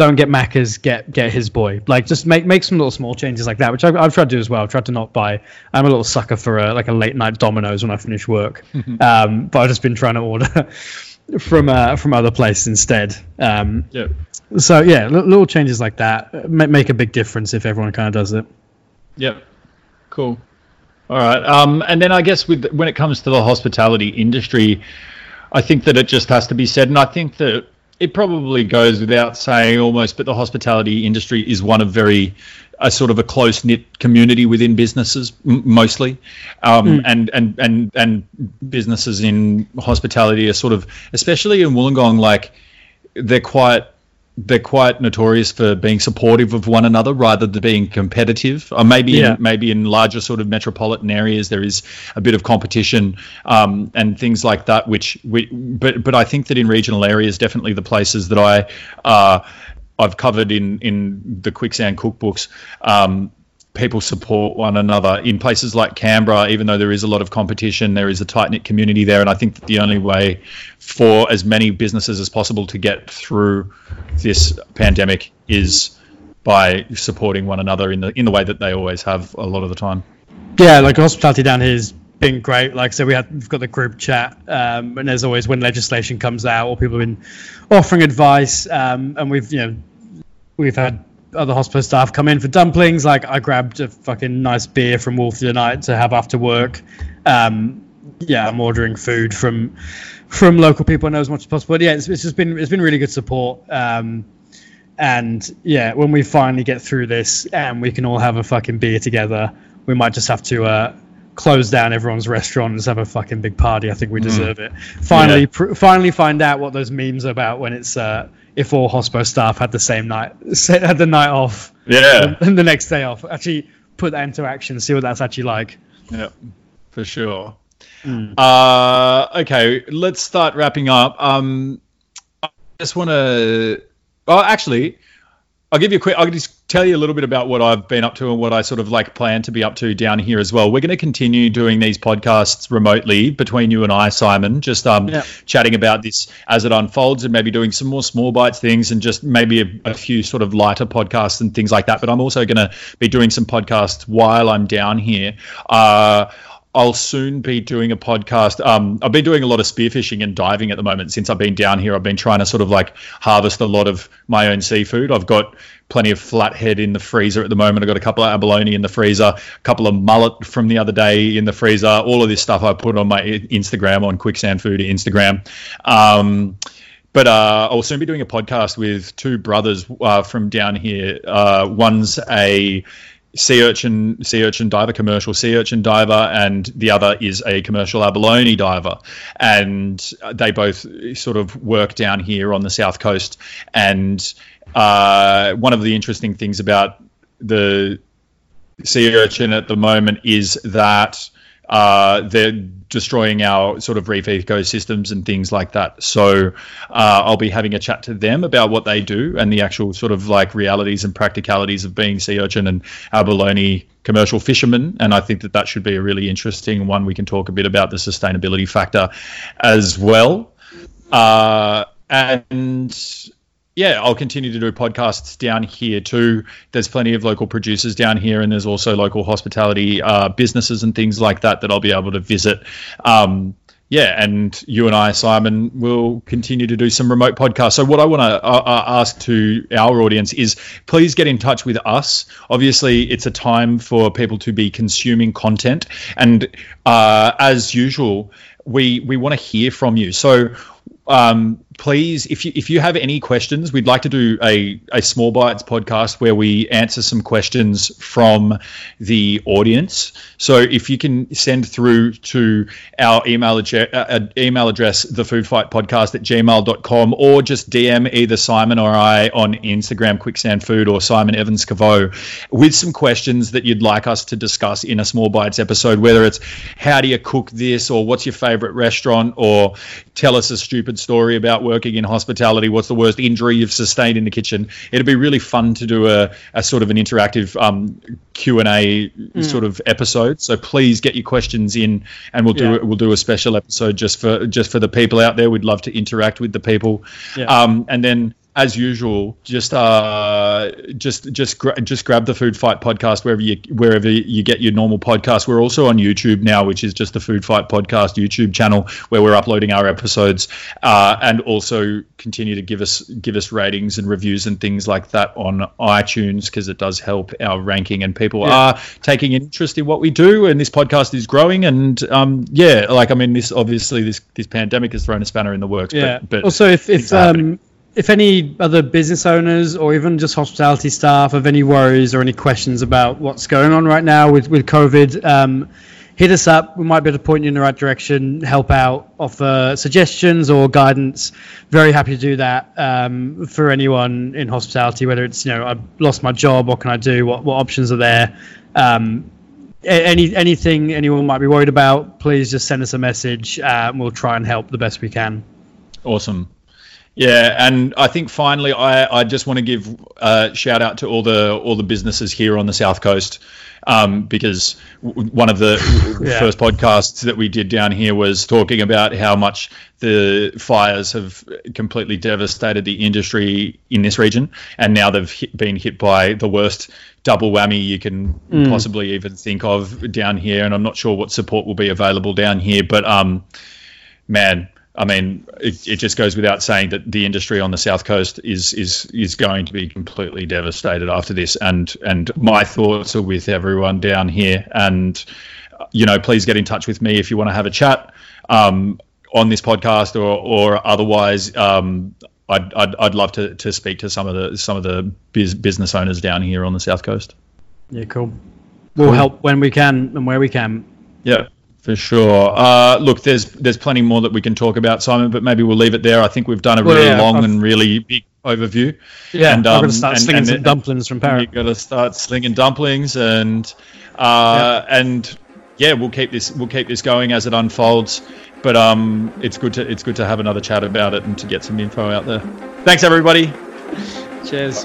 don't get Macca's, get get his boy. Like, just make make some little small changes like that, which I've, I've tried to do as well. I've tried to not buy. I'm a little sucker for a, like a late night Domino's when I finish work, um, but I've just been trying to order from uh, from other places instead. Um, Yeah. so yeah, li- little changes like that uh, ma- make a big difference if everyone kind of does it. Yep. Cool. All right. Um, and then I guess with when it comes to the hospitality industry, I think that it just has to be said, and I think that it probably goes without saying almost, but the hospitality industry is one of very a sort of a close knit community within businesses m- mostly, um, and and and and businesses in hospitality are sort of, especially in Wollongong, like they're quite they're quite notorious for being supportive of one another rather than being competitive. Or maybe Yeah. in, maybe in larger sort of metropolitan areas there is a bit of competition um, and things like that. Which we, but but I think that in regional areas, definitely the places that I uh, I've covered in in the quicksand cookbooks. Um, people support one another in places like Canberra, even though there is a lot of competition, there is a tight knit community there. And I think that the only way for as many businesses as possible to get through this pandemic is by supporting one another in the in the way that they always have a lot of the time. Yeah, like hospitality down here has been great. Like I said, we had we've got the group chat, um, and there's always when legislation comes out or people have been offering advice, um, and we've you know we've had other hospital staff come in for dumplings. Like I grabbed a fucking nice beer from Wolf the other night to have after work. Um, yeah, I'm ordering food from from local people I know as much as possible. But yeah, it's, it's just been it's been really good support. Um, and yeah, when we finally get through this and we can all have a fucking beer together, we might just have to uh, close down everyone's restaurant and just have a fucking big party. I think we deserve it. Finally, Yeah. pr- finally find out what those memes are about when it's uh, if all hospo staff had the same night, had the night off, Yeah. and the next day off. Actually, put that into action. See what that's actually like. Yeah, for sure. Uh, okay, let's start wrapping up. Um, I just want to. Oh, actually, I'll give you a quick. I'll just tell you a little bit about what I've been up to and what I sort of like plan to be up to down here as well. We're going to continue doing these podcasts remotely between you and I, Simon. Just um, Yeah. chatting about this as it unfolds and maybe doing some more small bites things and just maybe a, a few sort of lighter podcasts and things like that. But I'm also going to be doing some podcasts while I'm down here. Uh, I'll soon be doing a podcast. Um, I've been doing a lot of spearfishing and diving at the moment since I've been down here. I've been trying to sort of like harvest a lot of my own seafood. I've got plenty of flathead in the freezer at the moment. I've got a couple of abalone in the freezer, a couple of mullet from the other day in the freezer. All of this stuff I put on my Instagram on Quicksand Food Instagram. Um, but uh, I'll soon be doing a podcast with two brothers uh, from down here. Uh, one's a sea urchin sea urchin diver, commercial sea urchin diver, and the other is a commercial abalone diver. And they both sort of work down here on the south coast. And uh, one of the interesting things about the sea urchin at the moment is that uh, they're destroying our sort of reef ecosystems and things like that. So uh, I'll be having a chat to them about what they do and the actual sort of like realities and practicalities of being sea urchin and abalone commercial fishermen. And I think that that should be a really interesting one. We can talk a bit about the sustainability factor as well. Uh, and yeah, I'll continue to do podcasts down here too. There's plenty of local producers down here, and there's also local hospitality uh, businesses and things like that that I'll be able to visit. Um, yeah, and you and I, Simon, will continue to do some remote podcasts. So, what I want to uh, uh, ask to our audience is please get in touch with us. Obviously, it's a time for people to be consuming content, and uh, as usual, we we want to hear from you. So, um, please, if you if you have any questions, we'd like to do a, a small bites podcast where we answer some questions from the audience. So if you can send through to our email address, uh, email address thefoodfightpodcast at gmail.com or just DM either Simon or I on Instagram, Quicksand Food or Simon Evans Caveau with some questions that you'd like us to discuss in a small bites episode, whether it's how do you cook this or what's your favorite restaurant or tell us a stupid story about working in hospitality. What's the worst injury you've sustained in the kitchen? It'd be really fun to do a, a sort of an interactive um, Q and A mm. sort of episode. So please get your questions in, and we'll do yeah. we'll do a special episode just for just for the people out there. We'd love to interact with the people, yeah. um, and then as usual, just uh, just just gra- just grab the Food Fight podcast wherever you wherever you get your normal podcast. We're also on YouTube now, which is just the Food Fight podcast YouTube channel where we're uploading our episodes, uh, and also continue to give us give us ratings and reviews and things like that on iTunes because it does help our ranking and people yeah. are taking an interest in what we do. And this podcast is growing, and um, yeah, like I mean, this obviously this this pandemic has thrown a spanner in the works. Yeah. But, but also if if um if any other business owners or even just hospitality staff have any worries or any questions about what's going on right now with, with COVID, um, hit us up. We might be able to point you in the right direction, help out, offer suggestions or guidance. Very happy to do that um, for anyone in hospitality, whether it's, you know, I've lost my job, what can I do, what, what options are there. Um, any anything anyone might be worried about, please just send us a message uh, and we'll try and help the best we can. Awesome. Yeah, and I think finally, I, I just want to give a shout out to all the all the businesses here on the south coast, um, because one of the yeah. first podcasts that we did down here was talking about how much the fires have completely devastated the industry in this region, and now they've hit, been hit by the worst double whammy you can mm. possibly even think of down here. And I'm not sure what support will be available down here, but um, man I mean, it, it, just goes without saying that the industry on the south coast is is is going to be completely devastated after this. And and my thoughts are with everyone down here. And you know, please get in touch with me if you want to have a chat um, on this podcast or or otherwise. Um, I'd, I'd, I'd love to, to speak to some of the some of the biz, business owners down here on the south coast. Yeah, cool. We'll cool. help when we can and where we can. Yeah. For sure. Uh, look, there's there's plenty more that we can talk about, Simon, but maybe we'll leave it there. I think we've done a really well, yeah, long I've, and really big overview. Yeah, and, um, I'm going to start and, slinging and, some dumplings from Paris. You've got to start slinging dumplings, and uh, yeah. and yeah, we'll keep this we'll keep this going as it unfolds. But um, it's good to it's good to have another chat about it and to get some info out there. Thanks, everybody. Cheers.